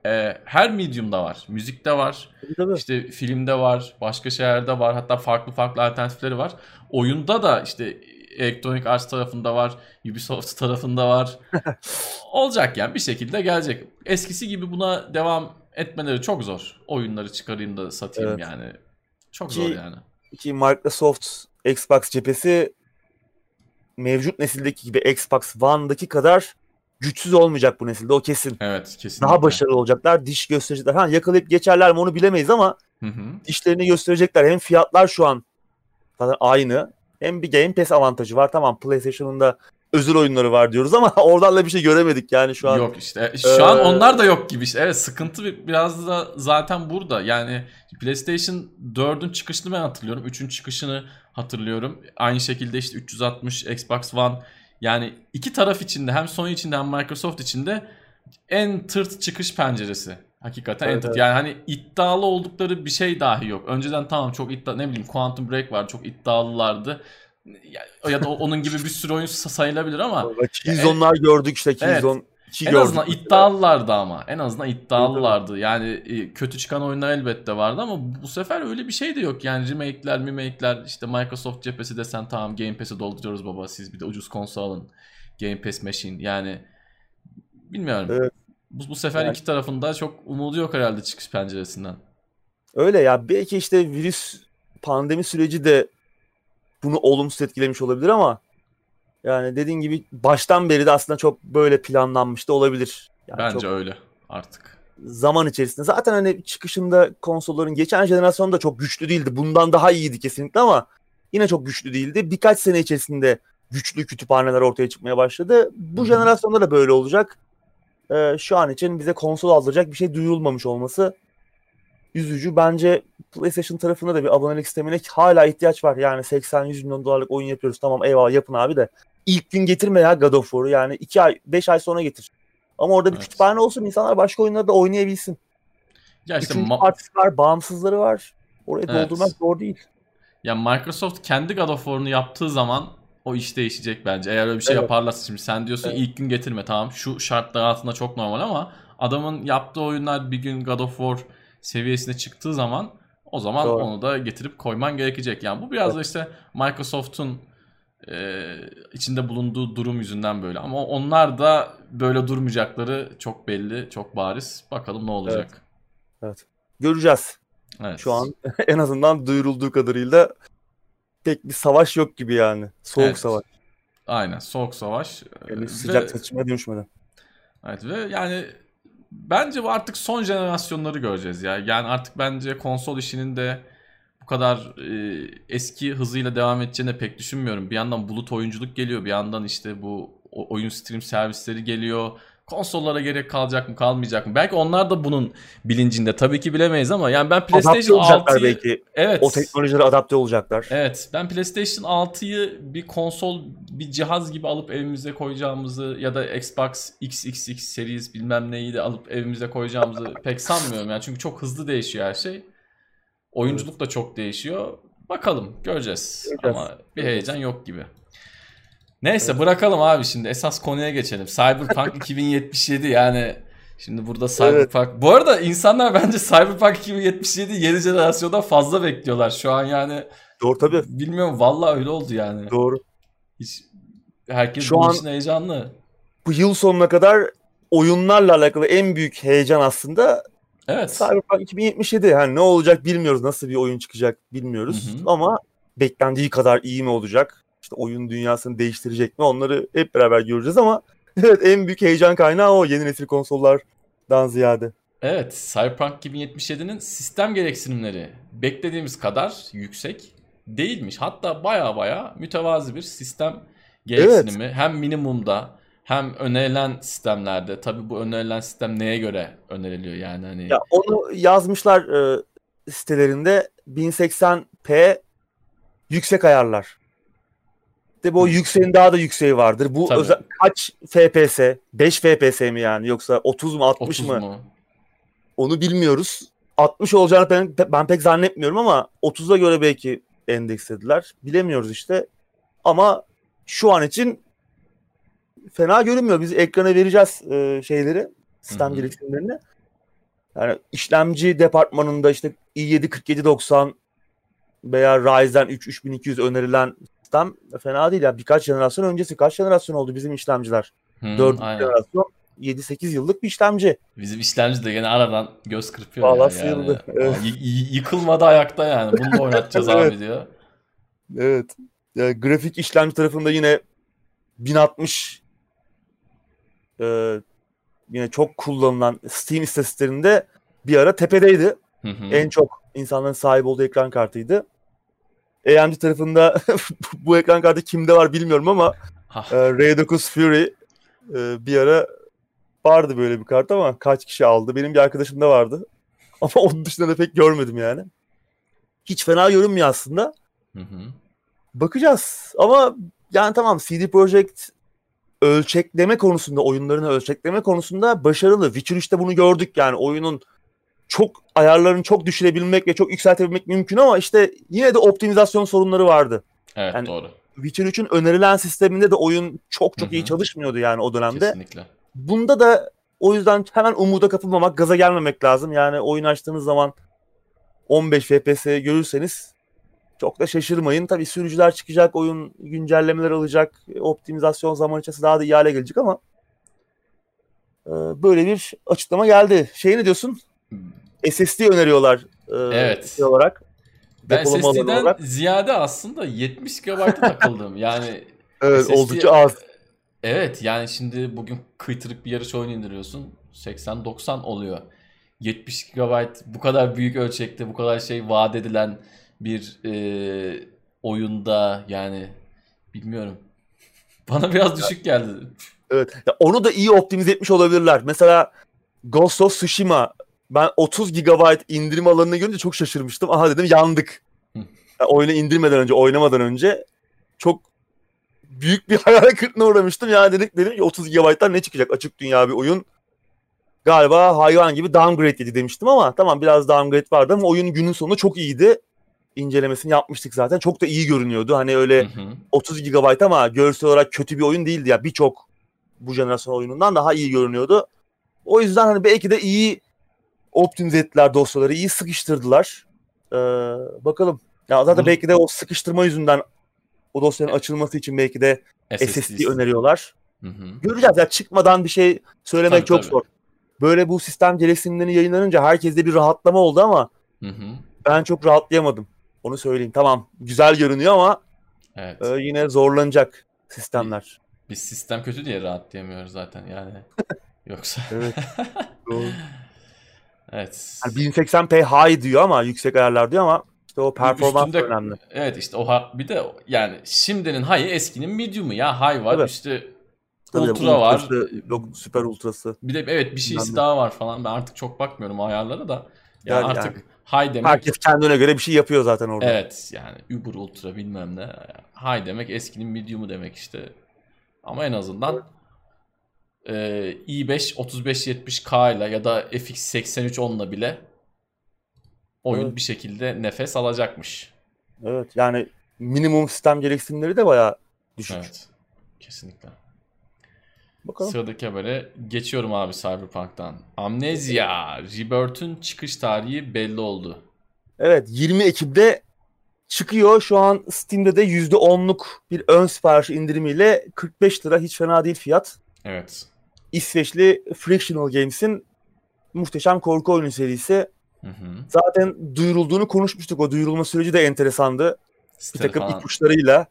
e, her medium'da var. Müzikte var, Tabii, işte filmde var, başka şeylerde var. Hatta farklı farklı alternatifleri var. Oyunda da işte Electronic Arts tarafında var, Ubisoft tarafında var. (laughs) Olacak yani bir şekilde gelecek. Eskisi gibi buna devam etmeleri çok zor. Oyunları çıkarayım da satayım Evet. yani. Çok Ki- zor yani. ki Microsoft Xbox cephesi mevcut nesildeki gibi Xbox One'daki kadar güçsüz olmayacak bu nesilde o kesin. Evet kesinlikle. Daha başarılı olacaklar, diş gösterecekler. Ha yakalayıp geçerler mi onu bilemeyiz ama Hı hı. dişlerini gösterecekler. Hem fiyatlar şu an zaten aynı. Hem bir Game Pass avantajı var. Tamam PlayStation'ın da özel oyunları var diyoruz ama (laughs) oradan da bir şey göremedik yani şu an. Yok işte şu an Ee, onlar da yok gibi işte. Evet sıkıntı bir- biraz da zaten burada. Yani PlayStation 4'ün çıkışını ben hatırlıyorum. 3'ün çıkışını hatırlıyorum. Aynı şekilde işte 360 Xbox One yani iki taraf içinde hem Sony içinde hem Microsoft içinde en tırt çıkış penceresi. Hakikaten en Evet, tırt. evet. Yani hani iddialı oldukları bir şey dahi yok. Önceden tamam çok iddia ne bileyim Quantum Break var çok iddialılardı. Ya, ya da onun gibi bir sürü oyun sa- sayılabilir ama Killzone'lar gördük işte Killzone 2 en azından iddialılardı ama. En azından iddialılardı. Yani e, kötü çıkan oyunlar elbette vardı ama bu sefer öyle bir şey de yok. Yani remake'ler, remake'ler işte Microsoft cephesi desen tamam Game Pass'i dolduruyoruz baba siz bir de ucuz konsol alın. Game Pass Machine yani bilmiyorum. Evet. Bu, bu sefer Yani- iki tarafında çok umudu yok herhalde çıkış penceresinden. Öyle ya belki işte virüs pandemi süreci de bunu olumsuz etkilemiş olabilir ama yani dediğin gibi baştan beri de aslında çok böyle planlanmış da olabilir. Yani Bence çok öyle artık. zaman içerisinde zaten hani çıkışında konsolların geçen jenerasyonda çok güçlü değildi. Bundan daha iyiydi kesinlikle ama yine çok güçlü değildi. Birkaç sene içerisinde güçlü kütüphaneler ortaya çıkmaya başladı. Bu jenerasyonda da böyle olacak. Ee, şu an için bize konsol aldıracak bir şey duyulmamış olması üzücü. Bence PlayStation tarafında da bir abonelik sistemine hala ihtiyaç var. Yani 80-100 milyon dolarlık oyun yapıyoruz. Tamam eyvallah yapın abi de. İlk gün getirme ya God of War'u. Yani 2 ay 5 ay sonra getir. Ama orada bir Evet. kütüphane olsun insanlar başka oyunları da oynayabilsin. Ya işte Üçüncü partisi var, bağımsızları var. Orayı Evet. doldurmak zor değil. Ya Microsoft kendi God of War'unu yaptığı zaman o iş değişecek bence. Eğer öyle bir şey Evet. yaparlarsa şimdi sen diyorsun Evet. ilk gün getirme tamam şu şartlar altında çok normal ama adamın yaptığı oyunlar bir gün God of War seviyesine çıktığı zaman o zaman Doğru. onu da getirip koyman gerekecek. Yani bu biraz da işte Microsoft'un e, içinde bulunduğu durum yüzünden böyle. Ama onlar da böyle durmayacakları çok belli, çok bariz. Bakalım ne olacak. Göreceğiz. Evet. Şu an (laughs) en azından duyurulduğu kadarıyla pek bir savaş yok gibi yani. Soğuk Evet. savaş. Aynen. Soğuk savaş. Yani sıcak çatışmaya dönüşmeden. Evet ve yani bence bu artık son jenerasyonları göreceğiz ya. Yani artık bence konsol işinin de kadar e, eski hızıyla devam edeceğini pek düşünmüyorum. Bir yandan bulut oyunculuk geliyor, bir yandan işte bu oyun stream servisleri geliyor. Konsollara gerek kalacak mı, kalmayacak mı? Belki onlar da bunun bilincinde. Tabii ki bilemeyiz ama yani ben Adapte PlayStation olacaklar 6'yı belki. evet. O teknolojilere adapte olacaklar. Evet, ben PlayStation 6'yı bir konsol, bir cihaz gibi alıp evimize koyacağımızı ya da Xbox XXX Series bilmem neyi de alıp evimize koyacağımızı pek sanmıyorum yani çünkü çok hızlı değişiyor her şey. Oyunculuk da çok değişiyor. Bakalım, göreceğiz. Göreceğiz. Ama bir heyecan yok gibi. Neyse bırakalım abi şimdi esas konuya geçelim. Cyberpunk (laughs) 2077 yani Şimdi burada Cyberpunk. Evet. Bu arada insanlar bence Cyberpunk 2077 yeni jenerasyonda fazla bekliyorlar şu an yani. Doğru tabii. Bilmiyorum vallahi öyle oldu yani. Doğru. Hiç herkes şu an heyecanlı. Bu yıl sonuna kadar oyunlarla alakalı en büyük heyecan aslında Evet. Cyberpunk 2077 yani ne olacak bilmiyoruz. Nasıl bir oyun çıkacak bilmiyoruz. Hı hı. Ama beklendiği kadar iyi mi olacak? İşte oyun dünyasını değiştirecek mi? Onları hep beraber göreceğiz ama (laughs) evet en büyük heyecan kaynağı o yeni nesil konsollardan ziyade. Evet, Cyberpunk 2077'nin sistem gereksinimleri beklediğimiz kadar yüksek değilmiş. Hatta baya baya mütevazi bir sistem gereksinimi. Evet. Hem minimumda hem önerilen sistemlerde tabii bu önerilen sistem neye göre öneriliyor yani hani Ya onu yazmışlar e, sitelerinde 1080p yüksek ayarlar. De bu yükseğin daha da yükseği vardır. Bu özel, kaç FPS? 5 FPS mi yani yoksa 30 mu 60 30 mı? Mu? Onu bilmiyoruz. 60 olacağını ben, ben pek zannetmiyorum ama 30'a göre belki endekslediler. Bilemiyoruz işte. Ama şu an için fena görünmüyor. Biz ekrana vereceğiz e, şeyleri, sistem gereksinimlerini. Yani işlemci departmanında işte i7 4790 veya Ryzen 3 3200 önerilen sistem fena değil ya. Birkaç jenerasyon öncesi. Kaç jenerasyon oldu bizim işlemciler? Hmm, 4 jenerasyon 7-8 yıllık bir işlemci. Bizim işlemci de gene aradan göz kırpıyor. Valla yani. sıyıldı. Evet. Y- yıkılmadı ayakta yani. Bunu da (laughs) oynatacağız evet. abi diyor. Evet. Yani grafik işlemci tarafında yine 1060 e, yine çok kullanılan Steam istatistiklerinde bir ara tepedeydi. Hı hı. En çok insanların sahip olduğu ekran kartıydı. AMD tarafında (laughs) bu ekran kartı kimde var bilmiyorum ama e, Ray 9 Fury e, bir ara vardı böyle bir kart ama kaç kişi aldı? Benim bir arkadaşım da vardı. (laughs) Ama onun dışında da pek görmedim yani. Hiç fena görünmüyor aslında. Hı hı. Bakacağız. Ama yani tamam CD Projekt ölçekleme konusunda, oyunlarını ölçekleme konusunda başarılı. Witcher 3'te bunu gördük yani oyunun çok ayarlarını çok düşürebilmek ve çok yükseltebilmek mümkün ama işte yine de optimizasyon sorunları vardı. Evet yani doğru. Witcher 3'ün önerilen sisteminde de oyun çok çok Hı-hı. iyi çalışmıyordu yani o dönemde. Kesinlikle. Bunda da o yüzden hemen umuda kapılmamak, gaza gelmemek lazım. Yani oyun açtığınız zaman 15 FPS görürseniz çok da şaşırmayın. Tabii sürücüler çıkacak, oyun güncellemeler alacak, optimizasyon zaman içerisinde daha da iyi hale gelecek ama e, böyle bir açıklama geldi. Şey ne diyorsun? SSD öneriyorlar e, evet. Şey olarak. Ben SSD'den olarak. ziyade aslında 70 GB'a (laughs) takıldım. Yani evet, SSD, oldukça az. Evet yani şimdi bugün kıytırık bir yarış oyunu indiriyorsun. 80-90 oluyor. 70 GB bu kadar büyük ölçekte bu kadar şey vaat edilen bir e, oyunda yani bilmiyorum. (laughs) Bana biraz düşük geldi. Evet. Ya onu da iyi optimize etmiş olabilirler. Mesela Ghost of Tsushima ben 30 GB indirim alanını görünce çok şaşırmıştım. Aha dedim yandık. yani oyunu indirmeden önce, oynamadan önce çok büyük bir (laughs) hayal kırıklığına uğramıştım. Yani dedik dedim ki 30 GB'dan ne çıkacak açık dünya bir oyun. Galiba hayvan gibi downgrade dedi demiştim ama tamam biraz downgrade vardı ama oyun günün sonunda çok iyiydi incelemesini yapmıştık zaten. Çok da iyi görünüyordu. Hani öyle hı hı. 30 GB ama görsel olarak kötü bir oyun değildi ya. Birçok bu jenerasyon oyunundan daha iyi görünüyordu. O yüzden hani belki de iyi optimize ettiler dosyaları, iyi sıkıştırdılar. Ee, bakalım. Ya zaten hı. belki de o sıkıştırma yüzünden o dosyanın açılması için belki de SSD, SSD öneriyorlar. Hı hı. Göreceğiz ya çıkmadan bir şey söylemek tabii, çok tabii. zor. Böyle bu sistem gereksinimlerini yayınlanınca herkeste bir rahatlama oldu ama hı hı. ben çok rahatlayamadım. Onu söyleyeyim. Tamam güzel görünüyor ama evet. e, yine zorlanacak sistemler. Biz sistem kötü diye rahatlayamıyoruz zaten yani. (laughs) Yoksa. evet. (laughs) Evet. Yani 1080p high diyor ama yüksek ayarlar diyor ama işte o performans Üstünde, önemli. Evet işte o bir de yani şimdinin high'ı eskinin medium'u ya high var evet. işte Tabii ultra var. Yok süper ultrası. Bir de evet bir şeysi daha var falan. Ben artık çok bakmıyorum ayarlara da. Yani, yani artık yani. High demek... Herkes kendine göre bir şey yapıyor zaten orada. Evet yani Uber Ultra bilmem ne. High demek eskinin medium'u demek işte. Ama en azından e, i5 3570K ile ya da FX 8310'la bile oyun evet. bir şekilde nefes alacakmış. Evet yani minimum sistem gereksinimleri de bayağı düşük. Evet kesinlikle. Bakalım. Sıradaki habere geçiyorum abi Cyberpunk'tan. Amnesia Rebirth'ün çıkış tarihi belli oldu. Evet 20 Ekim'de çıkıyor. Şu an Steam'de de %10'luk bir ön sipariş indirimiyle 45 lira hiç fena değil fiyat. Evet. İsveçli Frictional Games'in muhteşem korku oyunu serisi. Hı hı. Zaten duyurulduğunu konuşmuştuk. O duyurulma süreci de enteresandı. Bir Siteleri takım ipuçlarıyla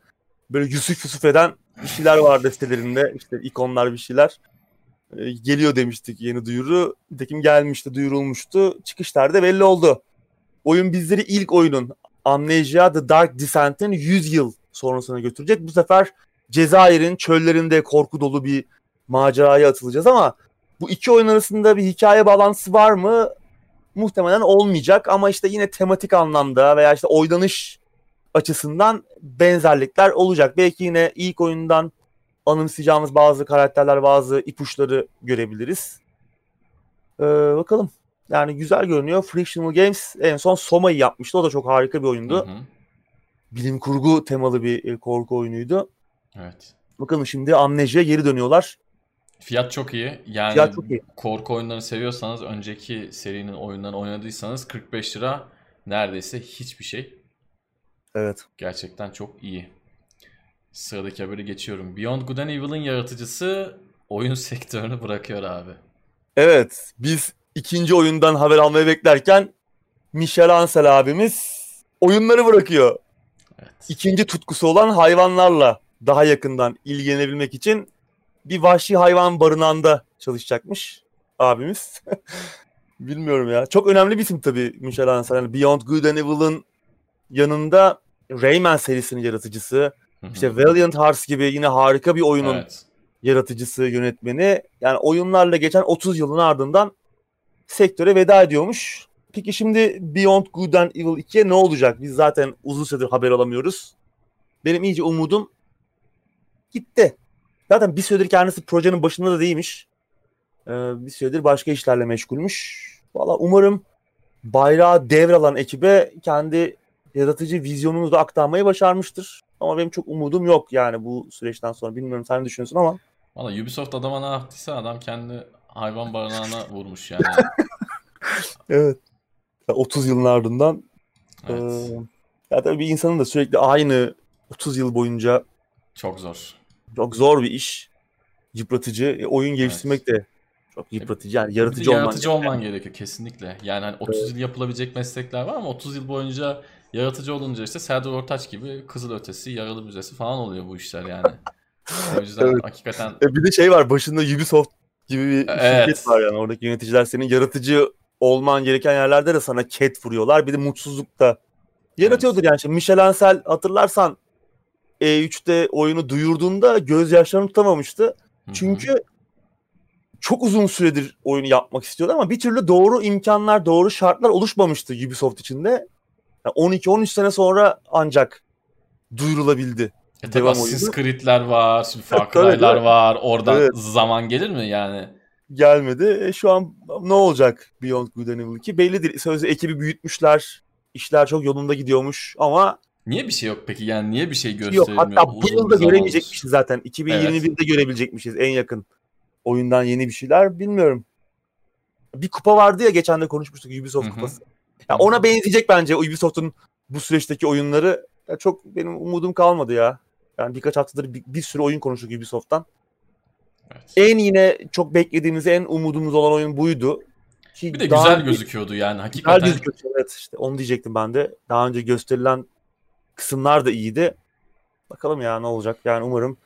böyle Yusuf Yusuf eden bir şeyler vardı sitelerinde. İşte ikonlar bir şeyler. Ee, geliyor demiştik yeni duyuru. Nitekim gelmişti, duyurulmuştu. Çıkışlar da belli oldu. Oyun bizleri ilk oyunun Amnesia The Dark Descent'in 100 yıl sonrasına götürecek. Bu sefer Cezayir'in çöllerinde korku dolu bir maceraya atılacağız ama bu iki oyun arasında bir hikaye bağlantısı var mı? Muhtemelen olmayacak ama işte yine tematik anlamda veya işte oynanış açısından benzerlikler olacak. Belki yine ilk oyundan anımsayacağımız bazı karakterler, bazı ipuçları görebiliriz. Ee, bakalım. Yani güzel görünüyor. Frictional Games en son Soma'yı yapmıştı. O da çok harika bir oyundu. Hı hı. Bilim kurgu temalı bir e, korku oyunuydu. Evet. Bakalım şimdi Amnesia'ya geri dönüyorlar. Fiyat çok iyi. Yani Fiyat çok iyi. korku oyunlarını seviyorsanız, önceki serinin oyunlarını oynadıysanız 45 lira neredeyse hiçbir şey. Evet. Gerçekten çok iyi. Sıradaki haberi geçiyorum. Beyond Good and Evil'ın yaratıcısı oyun (laughs) sektörünü bırakıyor abi. Evet. Biz ikinci oyundan haber almayı beklerken Michel Ansel abimiz oyunları bırakıyor. Evet. İkinci tutkusu olan hayvanlarla daha yakından ilgilenebilmek için bir vahşi hayvan barınağında çalışacakmış abimiz. (laughs) Bilmiyorum ya. Çok önemli bir isim tabii Michel Ansel. Yani Beyond Good and Evil'ın yanında Rayman serisinin yaratıcısı, işte Valiant Hearts gibi yine harika bir oyunun Evet. yaratıcısı, yönetmeni. Yani oyunlarla geçen 30 yılın ardından sektöre veda ediyormuş. Peki şimdi Beyond Good and Evil 2'ye ne olacak? Biz zaten uzun süredir haber alamıyoruz. Benim iyice umudum gitti. Zaten bir süredir kendisi projenin başında da değilmiş. Ee, bir süredir başka işlerle meşgulmüş. Valla umarım bayrağı devralan ekibe kendi yaratıcı vizyonunu da aktarmayı başarmıştır. Ama benim çok umudum yok yani bu süreçten sonra. Bilmiyorum sen ne düşünüyorsun ama. Valla Ubisoft adama ne yaptıysa adam kendi hayvan barınağına (laughs) vurmuş yani. Evet. 30 yılın ardından Evet. Ee, ya tabii bir insanın da sürekli aynı 30 yıl boyunca Çok zor. çok zor bir iş. Yıpratıcı. E, oyun geliştirmek de çok yıpratıcı. Yani de yaratıcı olman. yaratıcı olman gerekiyor kesinlikle. Yani hani 30 yıl yapılabilecek meslekler var ama 30 yıl boyunca yaratıcı olunca işte Serdar Ortaç gibi Kızıl Ötesi, Yaralı Müzesi falan oluyor bu işler yani. (laughs) O yüzden Evet. hakikaten E, bir de şey var başında Ubisoft gibi bir Evet. şirket var yani. Oradaki yöneticiler senin yaratıcı olman gereken yerlerde de sana ket vuruyorlar. Bir de mutsuzluk da yaratıyordur yani. Şimdi Michel Ancel hatırlarsan E3'te oyunu duyurduğunda gözyaşlarını tutamamıştı. Hı hı. Çünkü çok uzun süredir oyunu yapmak istiyordu ama bir türlü doğru imkanlar, doğru şartlar oluşmamıştı Ubisoft içinde. Yani 12-13 sene sonra ancak duyurulabildi. E devam Assassin's. Creed'ler var, şimdi (laughs) Far Cry'lar var. Oradan Evet. zaman gelir mi yani? Gelmedi. E şu an ne olacak Beyond Good and Evil 2? Belli değil. Sözde ekibi büyütmüş. İşler çok yolunda gidiyormuş ama Niye bir şey yok peki? Yani niye bir şey yok. gösterilmiyor? Hatta bu yılda göremeyecekmişiz zaten. 2021'de görebilecekmişiz en yakın oyundan yeni bir şeyler. Bilmiyorum. Bir kupa vardı ya geçen de konuşmuştuk Ubisoft Hı hı. kupası. Ya ona benzeyecek bence Ubisoft'un bu süreçteki oyunları. Ya çok benim umudum kalmadı ya. Yani birkaç haftadır bir, bir sürü oyun konuştuk Ubisoft'tan. Evet. En yine çok beklediğimiz, en umudumuz olan oyun buydu. Ki Bir de daha güzel gözüküyordu yani Güzel hakikaten. gözüküyor. Evet işte onu diyecektim ben de. Daha önce gösterilen kısımlar da iyiydi. Bakalım ya ne olacak. Yani umarım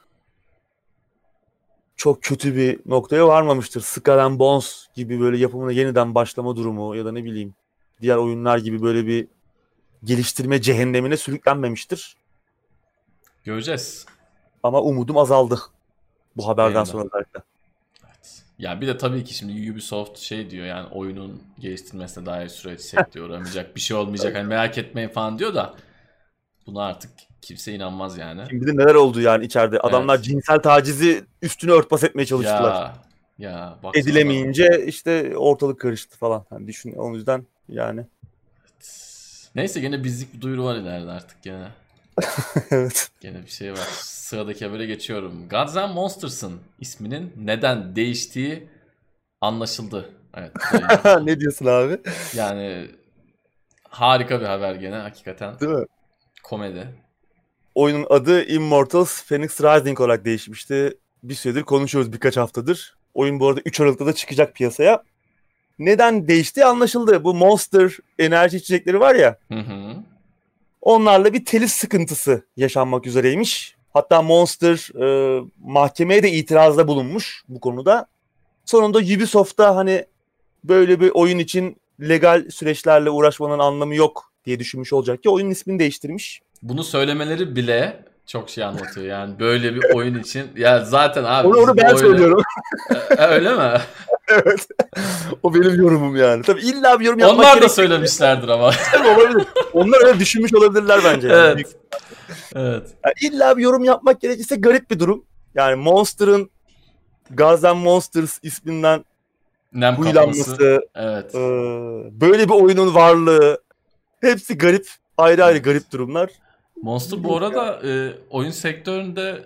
çok kötü bir noktaya varmamıştır. Skull Bones gibi böyle yapımına yeniden başlama durumu ya da ne bileyim diğer oyunlar gibi böyle bir geliştirme cehennemine sürüklenmemiştir. Göreceğiz. Ama umudum azaldı bu haberden Benim sonra özellikle. Evet. Ya bir de tabii ki şimdi Ubisoft şey diyor yani oyunun geliştirmesine dair süreç sekteye uğramayacak bir şey olmayacak hani merak etmeyin falan diyor da buna artık kimse inanmaz yani. Şimdi de neler oldu yani içeride. Adamlar Evet. cinsel tacizi üstünü örtbas etmeye çalıştılar. Ya ya. Edilemeyince işte ortalık karıştı falan. Yani düşün o yüzden yani. Neyse gene bizlik bir duyuru var ileride artık gene. (laughs) evet. Gene bir şey var. Sıradaki habere geçiyorum. Gods and Monsters'ın isminin neden değiştiği anlaşıldı. Evet. (laughs) ne diyorsun abi? Yani harika bir haber gene hakikaten. Değil mi? Komedi. Oyunun adı Immortals Phoenix Rising olarak değişmişti. Bir süredir konuşuyoruz birkaç haftadır. Oyun bu arada 3 Aralık'ta da çıkacak piyasaya. Neden değişti anlaşıldı. Bu Monster enerji içecekleri var ya. Hı hı. Onlarla bir telif sıkıntısı yaşanmak üzereymiş. Hatta Monster e, mahkemeye de itirazda bulunmuş bu konuda. Sonunda Ubisoft'ta hani böyle bir oyun için legal süreçlerle uğraşmanın anlamı yok diye düşünmüş olacak ki oyunun ismini değiştirmiş. Bunu söylemeleri bile çok şey anlatıyor yani böyle bir oyun için. Ya zaten abi. Onu, onu ben oyunu- söylüyorum. (laughs) E, Öyle mi? (laughs) (laughs) evet. O benim yorumum yani. Tabii illa bir yorum yapmak Onlar da söylemişlerdir ama. (laughs) olabilir. Onlar öyle düşünmüş olabilirler bence. Yani. evet. Evet. Yani illa bir yorum yapmak gerekirse garip bir durum. Yani Monster'ın and Monsters isminden Nem huylanması, Evet. e, böyle bir oyunun varlığı hepsi garip. Ayrı ayrı garip durumlar. Monster bu arada e, oyun sektöründe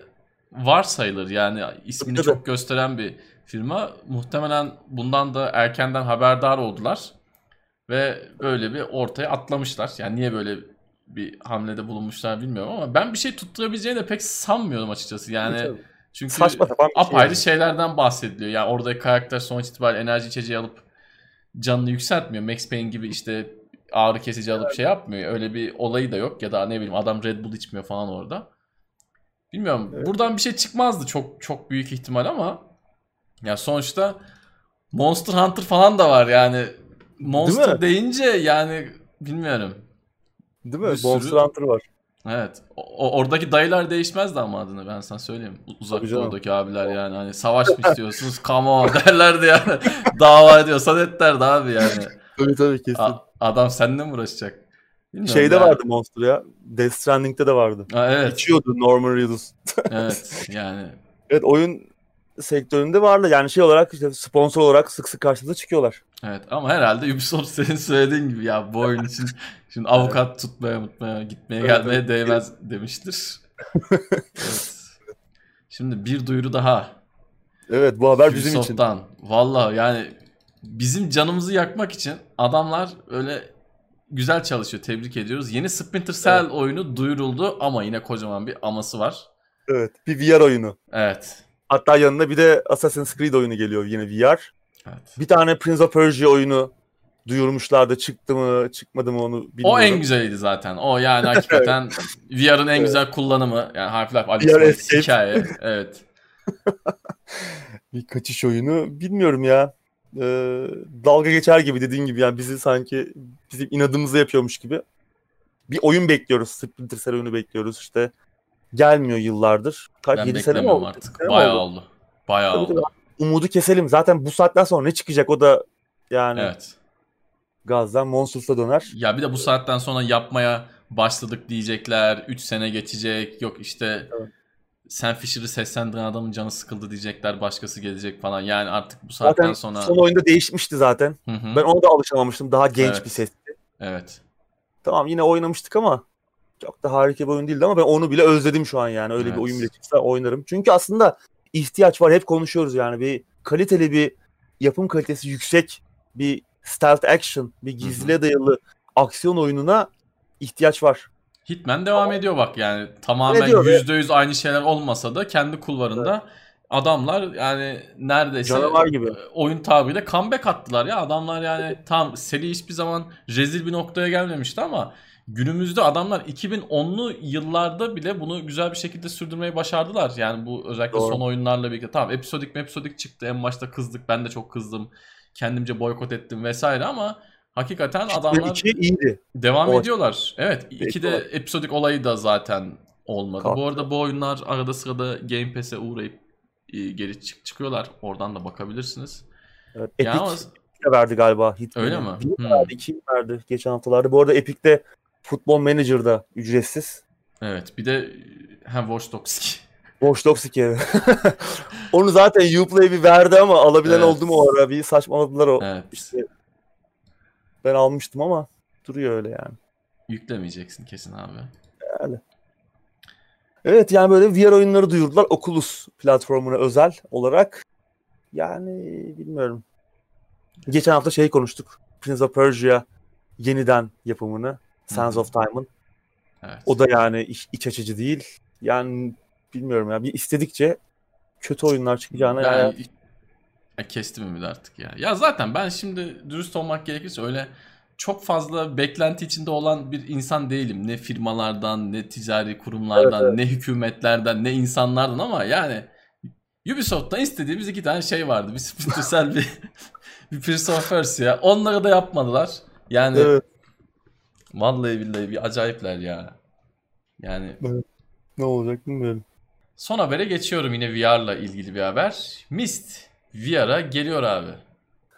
var sayılır. Yani ismini Tabii, tabii. çok gösteren bir firma. Muhtemelen bundan da erkenden haberdar oldular. Ve böyle bir ortaya atlamışlar. Yani niye böyle bir hamlede bulunmuşlar bilmiyorum ama ben bir şey tutturabileceğini de pek sanmıyorum açıkçası. Yani Tabii. çünkü Saçma sapan bir şey apayrı yani. şeylerden bahsediliyor. Yani oradaki karakter sonuç itibariyle enerji içeceği alıp canını yükseltmiyor. Max Payne gibi işte ağrı kesici alıp şey yapmıyor. Öyle bir olayı da yok. Ya da ne bileyim adam Red Bull içmiyor falan orada. Bilmiyorum. Evet. Buradan bir şey çıkmazdı çok çok büyük ihtimal ama ya sonuçta Monster Hunter falan da var yani. Monster deyince yani bilmiyorum. Değil mi? bir sürü- Monster Hunter var. Evet. O, oradaki dayılar değişmezdi ama adını ben sana söyleyeyim. U- Uzak Tabii canım. doğudaki abiler yani hani savaş mı istiyorsunuz? (laughs) Come on derlerdi yani. (laughs) Dava ediyorsan et derdi abi yani. Tabii tabii kesin. A- adam seninle mi uğraşacak? Bilmiyorum Şeyde yani. vardı Monster ya. Death Stranding'de de vardı. Ha, evet. İçiyordu Norman Reedus. evet. Yani (laughs) Evet oyun sektöründe vardı. Yani şey olarak işte sponsor olarak sık sık karşımıza çıkıyorlar. evet ama herhalde Ubisoft senin söylediğin gibi ya bu oyun için (laughs) şimdi avukat tutmaya mutmaya gitmeye Evet, gelmeye evet. değmez demiştir. evet. Şimdi bir duyuru daha. Evet bu haber bizim için. Vallahi yani bizim canımızı yakmak için adamlar öyle güzel çalışıyor. Tebrik ediyoruz. Yeni Splinter Cell oyunu duyuruldu ama yine kocaman bir aması var. Evet bir VR oyunu. Evet. Hatta yanına bir de Assassin's Creed oyunu geliyor yine VR. Evet. Bir tane Prince of Persia oyunu duyurmuşlardı. Çıktı mı çıkmadı mı onu bilmiyorum. O en güzeliydi zaten. O yani (laughs) hakikaten VR'ın en güzel kullanımı. Yani Half-Life Alyx hikaye. Evet. (laughs) Bir kaçış oyunu bilmiyorum ya. Ee, dalga geçer gibi dediğin gibi yani bizi sanki bizim inadımızı yapıyormuş gibi. Bir oyun bekliyoruz. Splinter Cell oyunu bekliyoruz işte. Gelmiyor yıllardır. Kaç Ben 7 sene mi oldu? artık. Sene Bayağı oldu? oldu. Bayağı Tabii oldu. tabii. Umudu keselim. Zaten bu saatten sonra ne çıkacak o da yani Evet. gazdan Monsters'a döner. Ya bir de bu saatten sonra yapmaya başladık diyecekler. 3 sene geçecek. Yok işte Evet. Sam Fisher'ı seslendiren adamın canı sıkıldı diyecekler. Başkası gelecek falan. Yani artık bu saatten Zaten sonra... son oyunda değişmişti zaten. Hı hı. Ben ona da alışamamıştım. Daha genç Evet. bir sesti. Evet. Tamam yine oynamıştık ama çok da harika bir oyun değildi ama ben onu bile özledim şu an yani. Öyle bir Evet. oyun bile çıksa oynarım. Çünkü aslında ihtiyaç var. Hep konuşuyoruz yani. Bir kaliteli bir yapım kalitesi yüksek bir stealth action, bir gizliye dayalı aksiyon oyununa ihtiyaç var. Hitman devam ediyor bak yani. Tamamen Ediyor, evet. %100 aynı şeyler olmasa da kendi kulvarında adamlar yani neredeyse Canavar gibi. e, oyun tabiriyle comeback attılar ya. Adamlar yani tam seri hiçbir zaman rezil bir noktaya gelmemişti ama günümüzde adamlar 2010'lu yıllarda bile bunu güzel bir şekilde sürdürmeyi başardılar. Yani bu özellikle Doğru. son oyunlarla birlikte. Tamam episodik episodik çıktı. En başta kızdık. Ben de çok kızdım. Kendimce boykot ettim vesaire ama hakikaten adamlar İki iyiydi. Devam O- ediyorlar. Evet. iki de episodik olayı da zaten olmadı. Kalktı. Bu arada bu oyunlar arada sırada Game Pass'e uğrayıp e, geri çık çıkıyorlar. Oradan da bakabilirsiniz. Evet, Ya Epic ama- verdi galiba. Hitman'i. Öyle mi? Bir Hmm. verdi, iki verdi geçen haftalarda. Bu arada Epic'te Football Manager'da ücretsiz. Evet. Bir de hem Watch Dogs 2. Watch Dogs 2. (laughs) Onu zaten Uplay bir verdi ama alabilen Evet. oldu mu o ara? Bir saçmaladılar o. Evet. İşte ben almıştım ama duruyor öyle yani. Yüklemeyeceksin kesin abi. Yani. Evet yani böyle VR oyunları duyurdular Oculus platformuna özel olarak. Yani bilmiyorum. Geçen hafta şey konuştuk. Prince of Persia yeniden yapımını. Sands of Time'ın. Evet. O da yani iç, iç açıcı değil. Yani bilmiyorum ya. Bir istedikçe kötü oyunlar çıkacağına Yani, yani, Ya kestim ümidi artık ya. Ya zaten ben şimdi dürüst olmak gerekirse öyle çok fazla beklenti içinde olan bir insan değilim. Ne firmalardan, ne ticari kurumlardan, Evet, ne hükümetlerden, ne insanlardan ama yani Ubisoft'tan istediğimiz iki tane şey vardı. Bir Splinter bir, (laughs) bir Prince of Persia. Onları da yapmadılar. Yani Evet. Vallahi billahi bir acayipler ya. Yani Ne olacak bilmiyorum. son habere geçiyorum yine VR'la ilgili bir haber. Myst VR'a geliyor abi.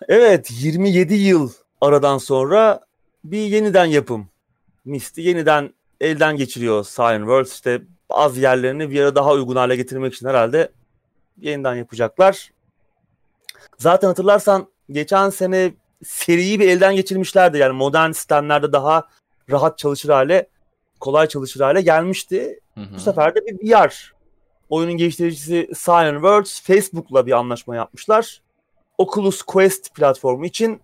Evet 27 yıl aradan sonra bir yeniden yapım. Mist'i yeniden elden geçiriyor Cyan World. İşte bazı yerlerini ara daha uygun hale getirmek için herhalde yeniden yapacaklar. Zaten hatırlarsan geçen sene seriyi bir elden geçirmişlerdi. Yani modern sistemlerde daha rahat çalışır hale, kolay çalışır hale gelmişti. Hı hı. Bu sefer de bir VR. Oyunun geliştiricisi Cyan Worlds Facebook'la bir anlaşma yapmışlar. Oculus Quest platformu için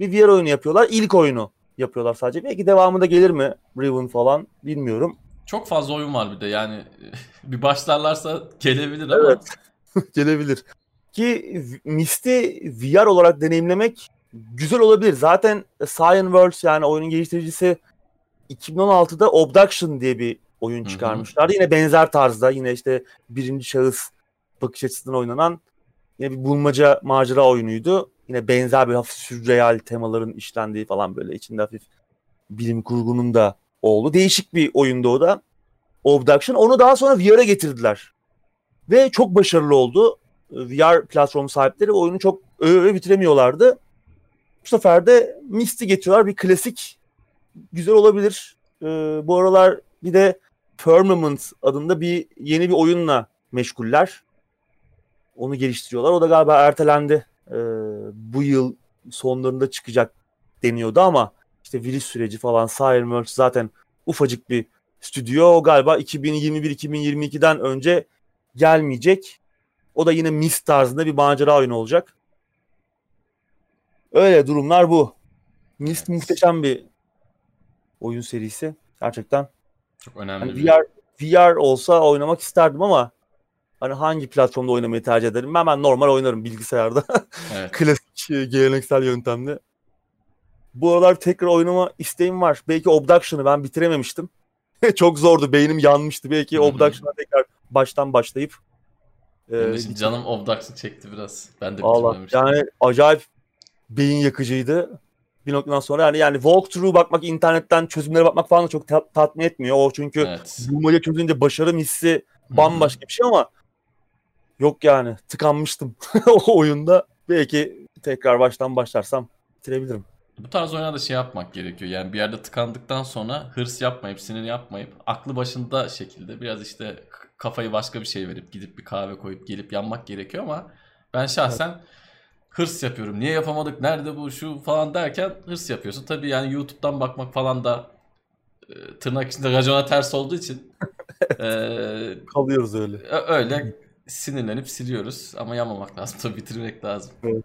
bir VR oyunu yapıyorlar. İlk oyunu yapıyorlar sadece. Belki devamı da gelir mi? Riven falan bilmiyorum. Çok fazla oyun var bir de yani (laughs) bir başlarlarsa gelebilir ama Evet. (laughs) Gelebilir. Ki Mist'i VR olarak deneyimlemek güzel olabilir. Zaten Cyan Worlds yani oyunun geliştiricisi 2016'da Obduction diye bir oyun Hı hı. çıkarmışlardı. Yine benzer tarzda yine işte birinci şahıs bakış açısından oynanan yine bir bulmaca macera oyunuydu. Yine benzer bir hafif sürreal temaların işlendiği falan böyle içinde hafif bilim kurgunun da oldu. Değişik bir oyundu o da. Obduction. Onu daha sonra VR'a getirdiler. Ve çok başarılı oldu. VR platform sahipleri oyunu çok öve bitiremiyorlardı. Bu sefer de Mist'i getiriyorlar. Bir klasik güzel olabilir. Ee, bu aralar bir de Firmament adında bir yeni bir oyunla meşguller. Onu geliştiriyorlar. O da galiba ertelendi. Ee, bu yıl sonlarında çıkacak deniyordu ama işte virüs süreci falan Worlds zaten ufacık bir stüdyo. O galiba 2021-2022'den önce gelmeyecek. O da yine Mist tarzında bir macera oyunu olacak. Öyle durumlar bu. Mist muhteşem bir oyun serisi. Gerçekten. çok önemli Hani VR, VR olsa oynamak isterdim ama hani hangi platformda oynamayı tercih ederim? Ben, ben normal oynarım bilgisayarda. (laughs) Evet. Klasik e, geleneksel yöntemle. Bu aralar tekrar oynama isteğim var. Belki Obduction'ı ben bitirememiştim. (laughs) Çok zordu. Beynim yanmıştı. Belki. Obduction'a tekrar baştan başlayıp e, bitir- canım Obduction çekti biraz. Ben de Allah bitirmemiştim. yani acayip beyin yakıcıydı. Bir noktadan sonra yani yani walkthrough bakmak, internetten çözümlere bakmak falan da çok ta- tatmin etmiyor. O çünkü Evet. bulmaca çözünce başarım hissi bambaşka bir şey ama yok yani tıkanmıştım (laughs) o oyunda. Belki tekrar baştan başlarsam bitirebilirim. Bu tarz oyunlarda şey yapmak gerekiyor. Yani bir yerde tıkandıktan sonra hırs yapmayıp, sinir yapmayıp, aklı başında şekilde biraz işte kafayı başka bir şey verip gidip bir kahve koyup gelip yanmak gerekiyor ama ben şahsen hırs yapıyorum. Niye yapamadık? Nerede bu? Şu falan derken hırs yapıyorsun. Tabii yani YouTube'dan bakmak falan da e, tırnak içinde racona ters olduğu için (laughs) e, Kalıyoruz öyle. Öyle sinirlenip siliyoruz ama yanmamak lazım (laughs) tabii bitirmek lazım. Evet.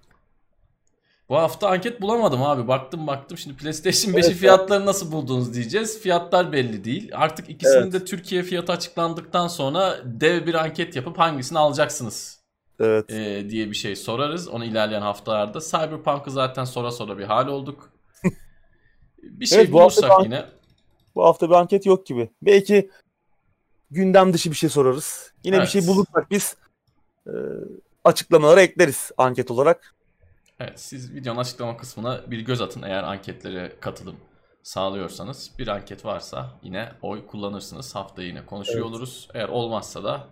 Bu hafta anket bulamadım abi. Baktım baktım şimdi PlayStation 5'i Evet. fiyatları nasıl buldunuz diyeceğiz. Fiyatlar belli değil. Artık ikisinin Evet. de Türkiye fiyatı açıklandıktan sonra dev bir anket yapıp hangisini alacaksınız Evet. e, diye bir şey sorarız. Onu ilerleyen haftalarda. Cyberpunk'ı zaten sonra sonra bir hal olduk. bir şey Evet, bu hafta bulursak ben- yine. Bu hafta bir anket yok gibi. Belki gündem dışı bir şey sorarız. Yine Evet. bir şey bulursak biz e, açıklamalara ekleriz anket olarak. Evet, siz videonun açıklama kısmına bir göz atın eğer anketlere katılım sağlıyorsanız. Bir anket varsa yine oy kullanırsınız. Haftaya yine konuşuyor Evet. oluruz. Eğer olmazsa da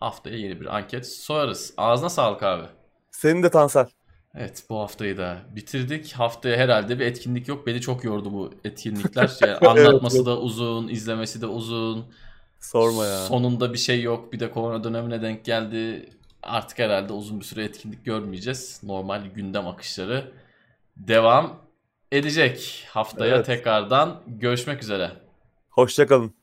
haftaya yeni bir anket sorarız. Ağzına sağlık abi. Senin de Tansel. Evet bu haftayı da bitirdik. Haftaya herhalde bir etkinlik yok. Beni çok yordu bu etkinlikler. Yani (laughs) anlatması evet. da uzun, izlemesi de uzun. Sorma ya. Sonunda bir şey yok. Bir de korona dönemine denk geldi. Artık herhalde uzun bir süre etkinlik görmeyeceğiz. Normal gündem akışları devam edecek. Haftaya Evet. tekrardan görüşmek üzere. Hoşçakalın.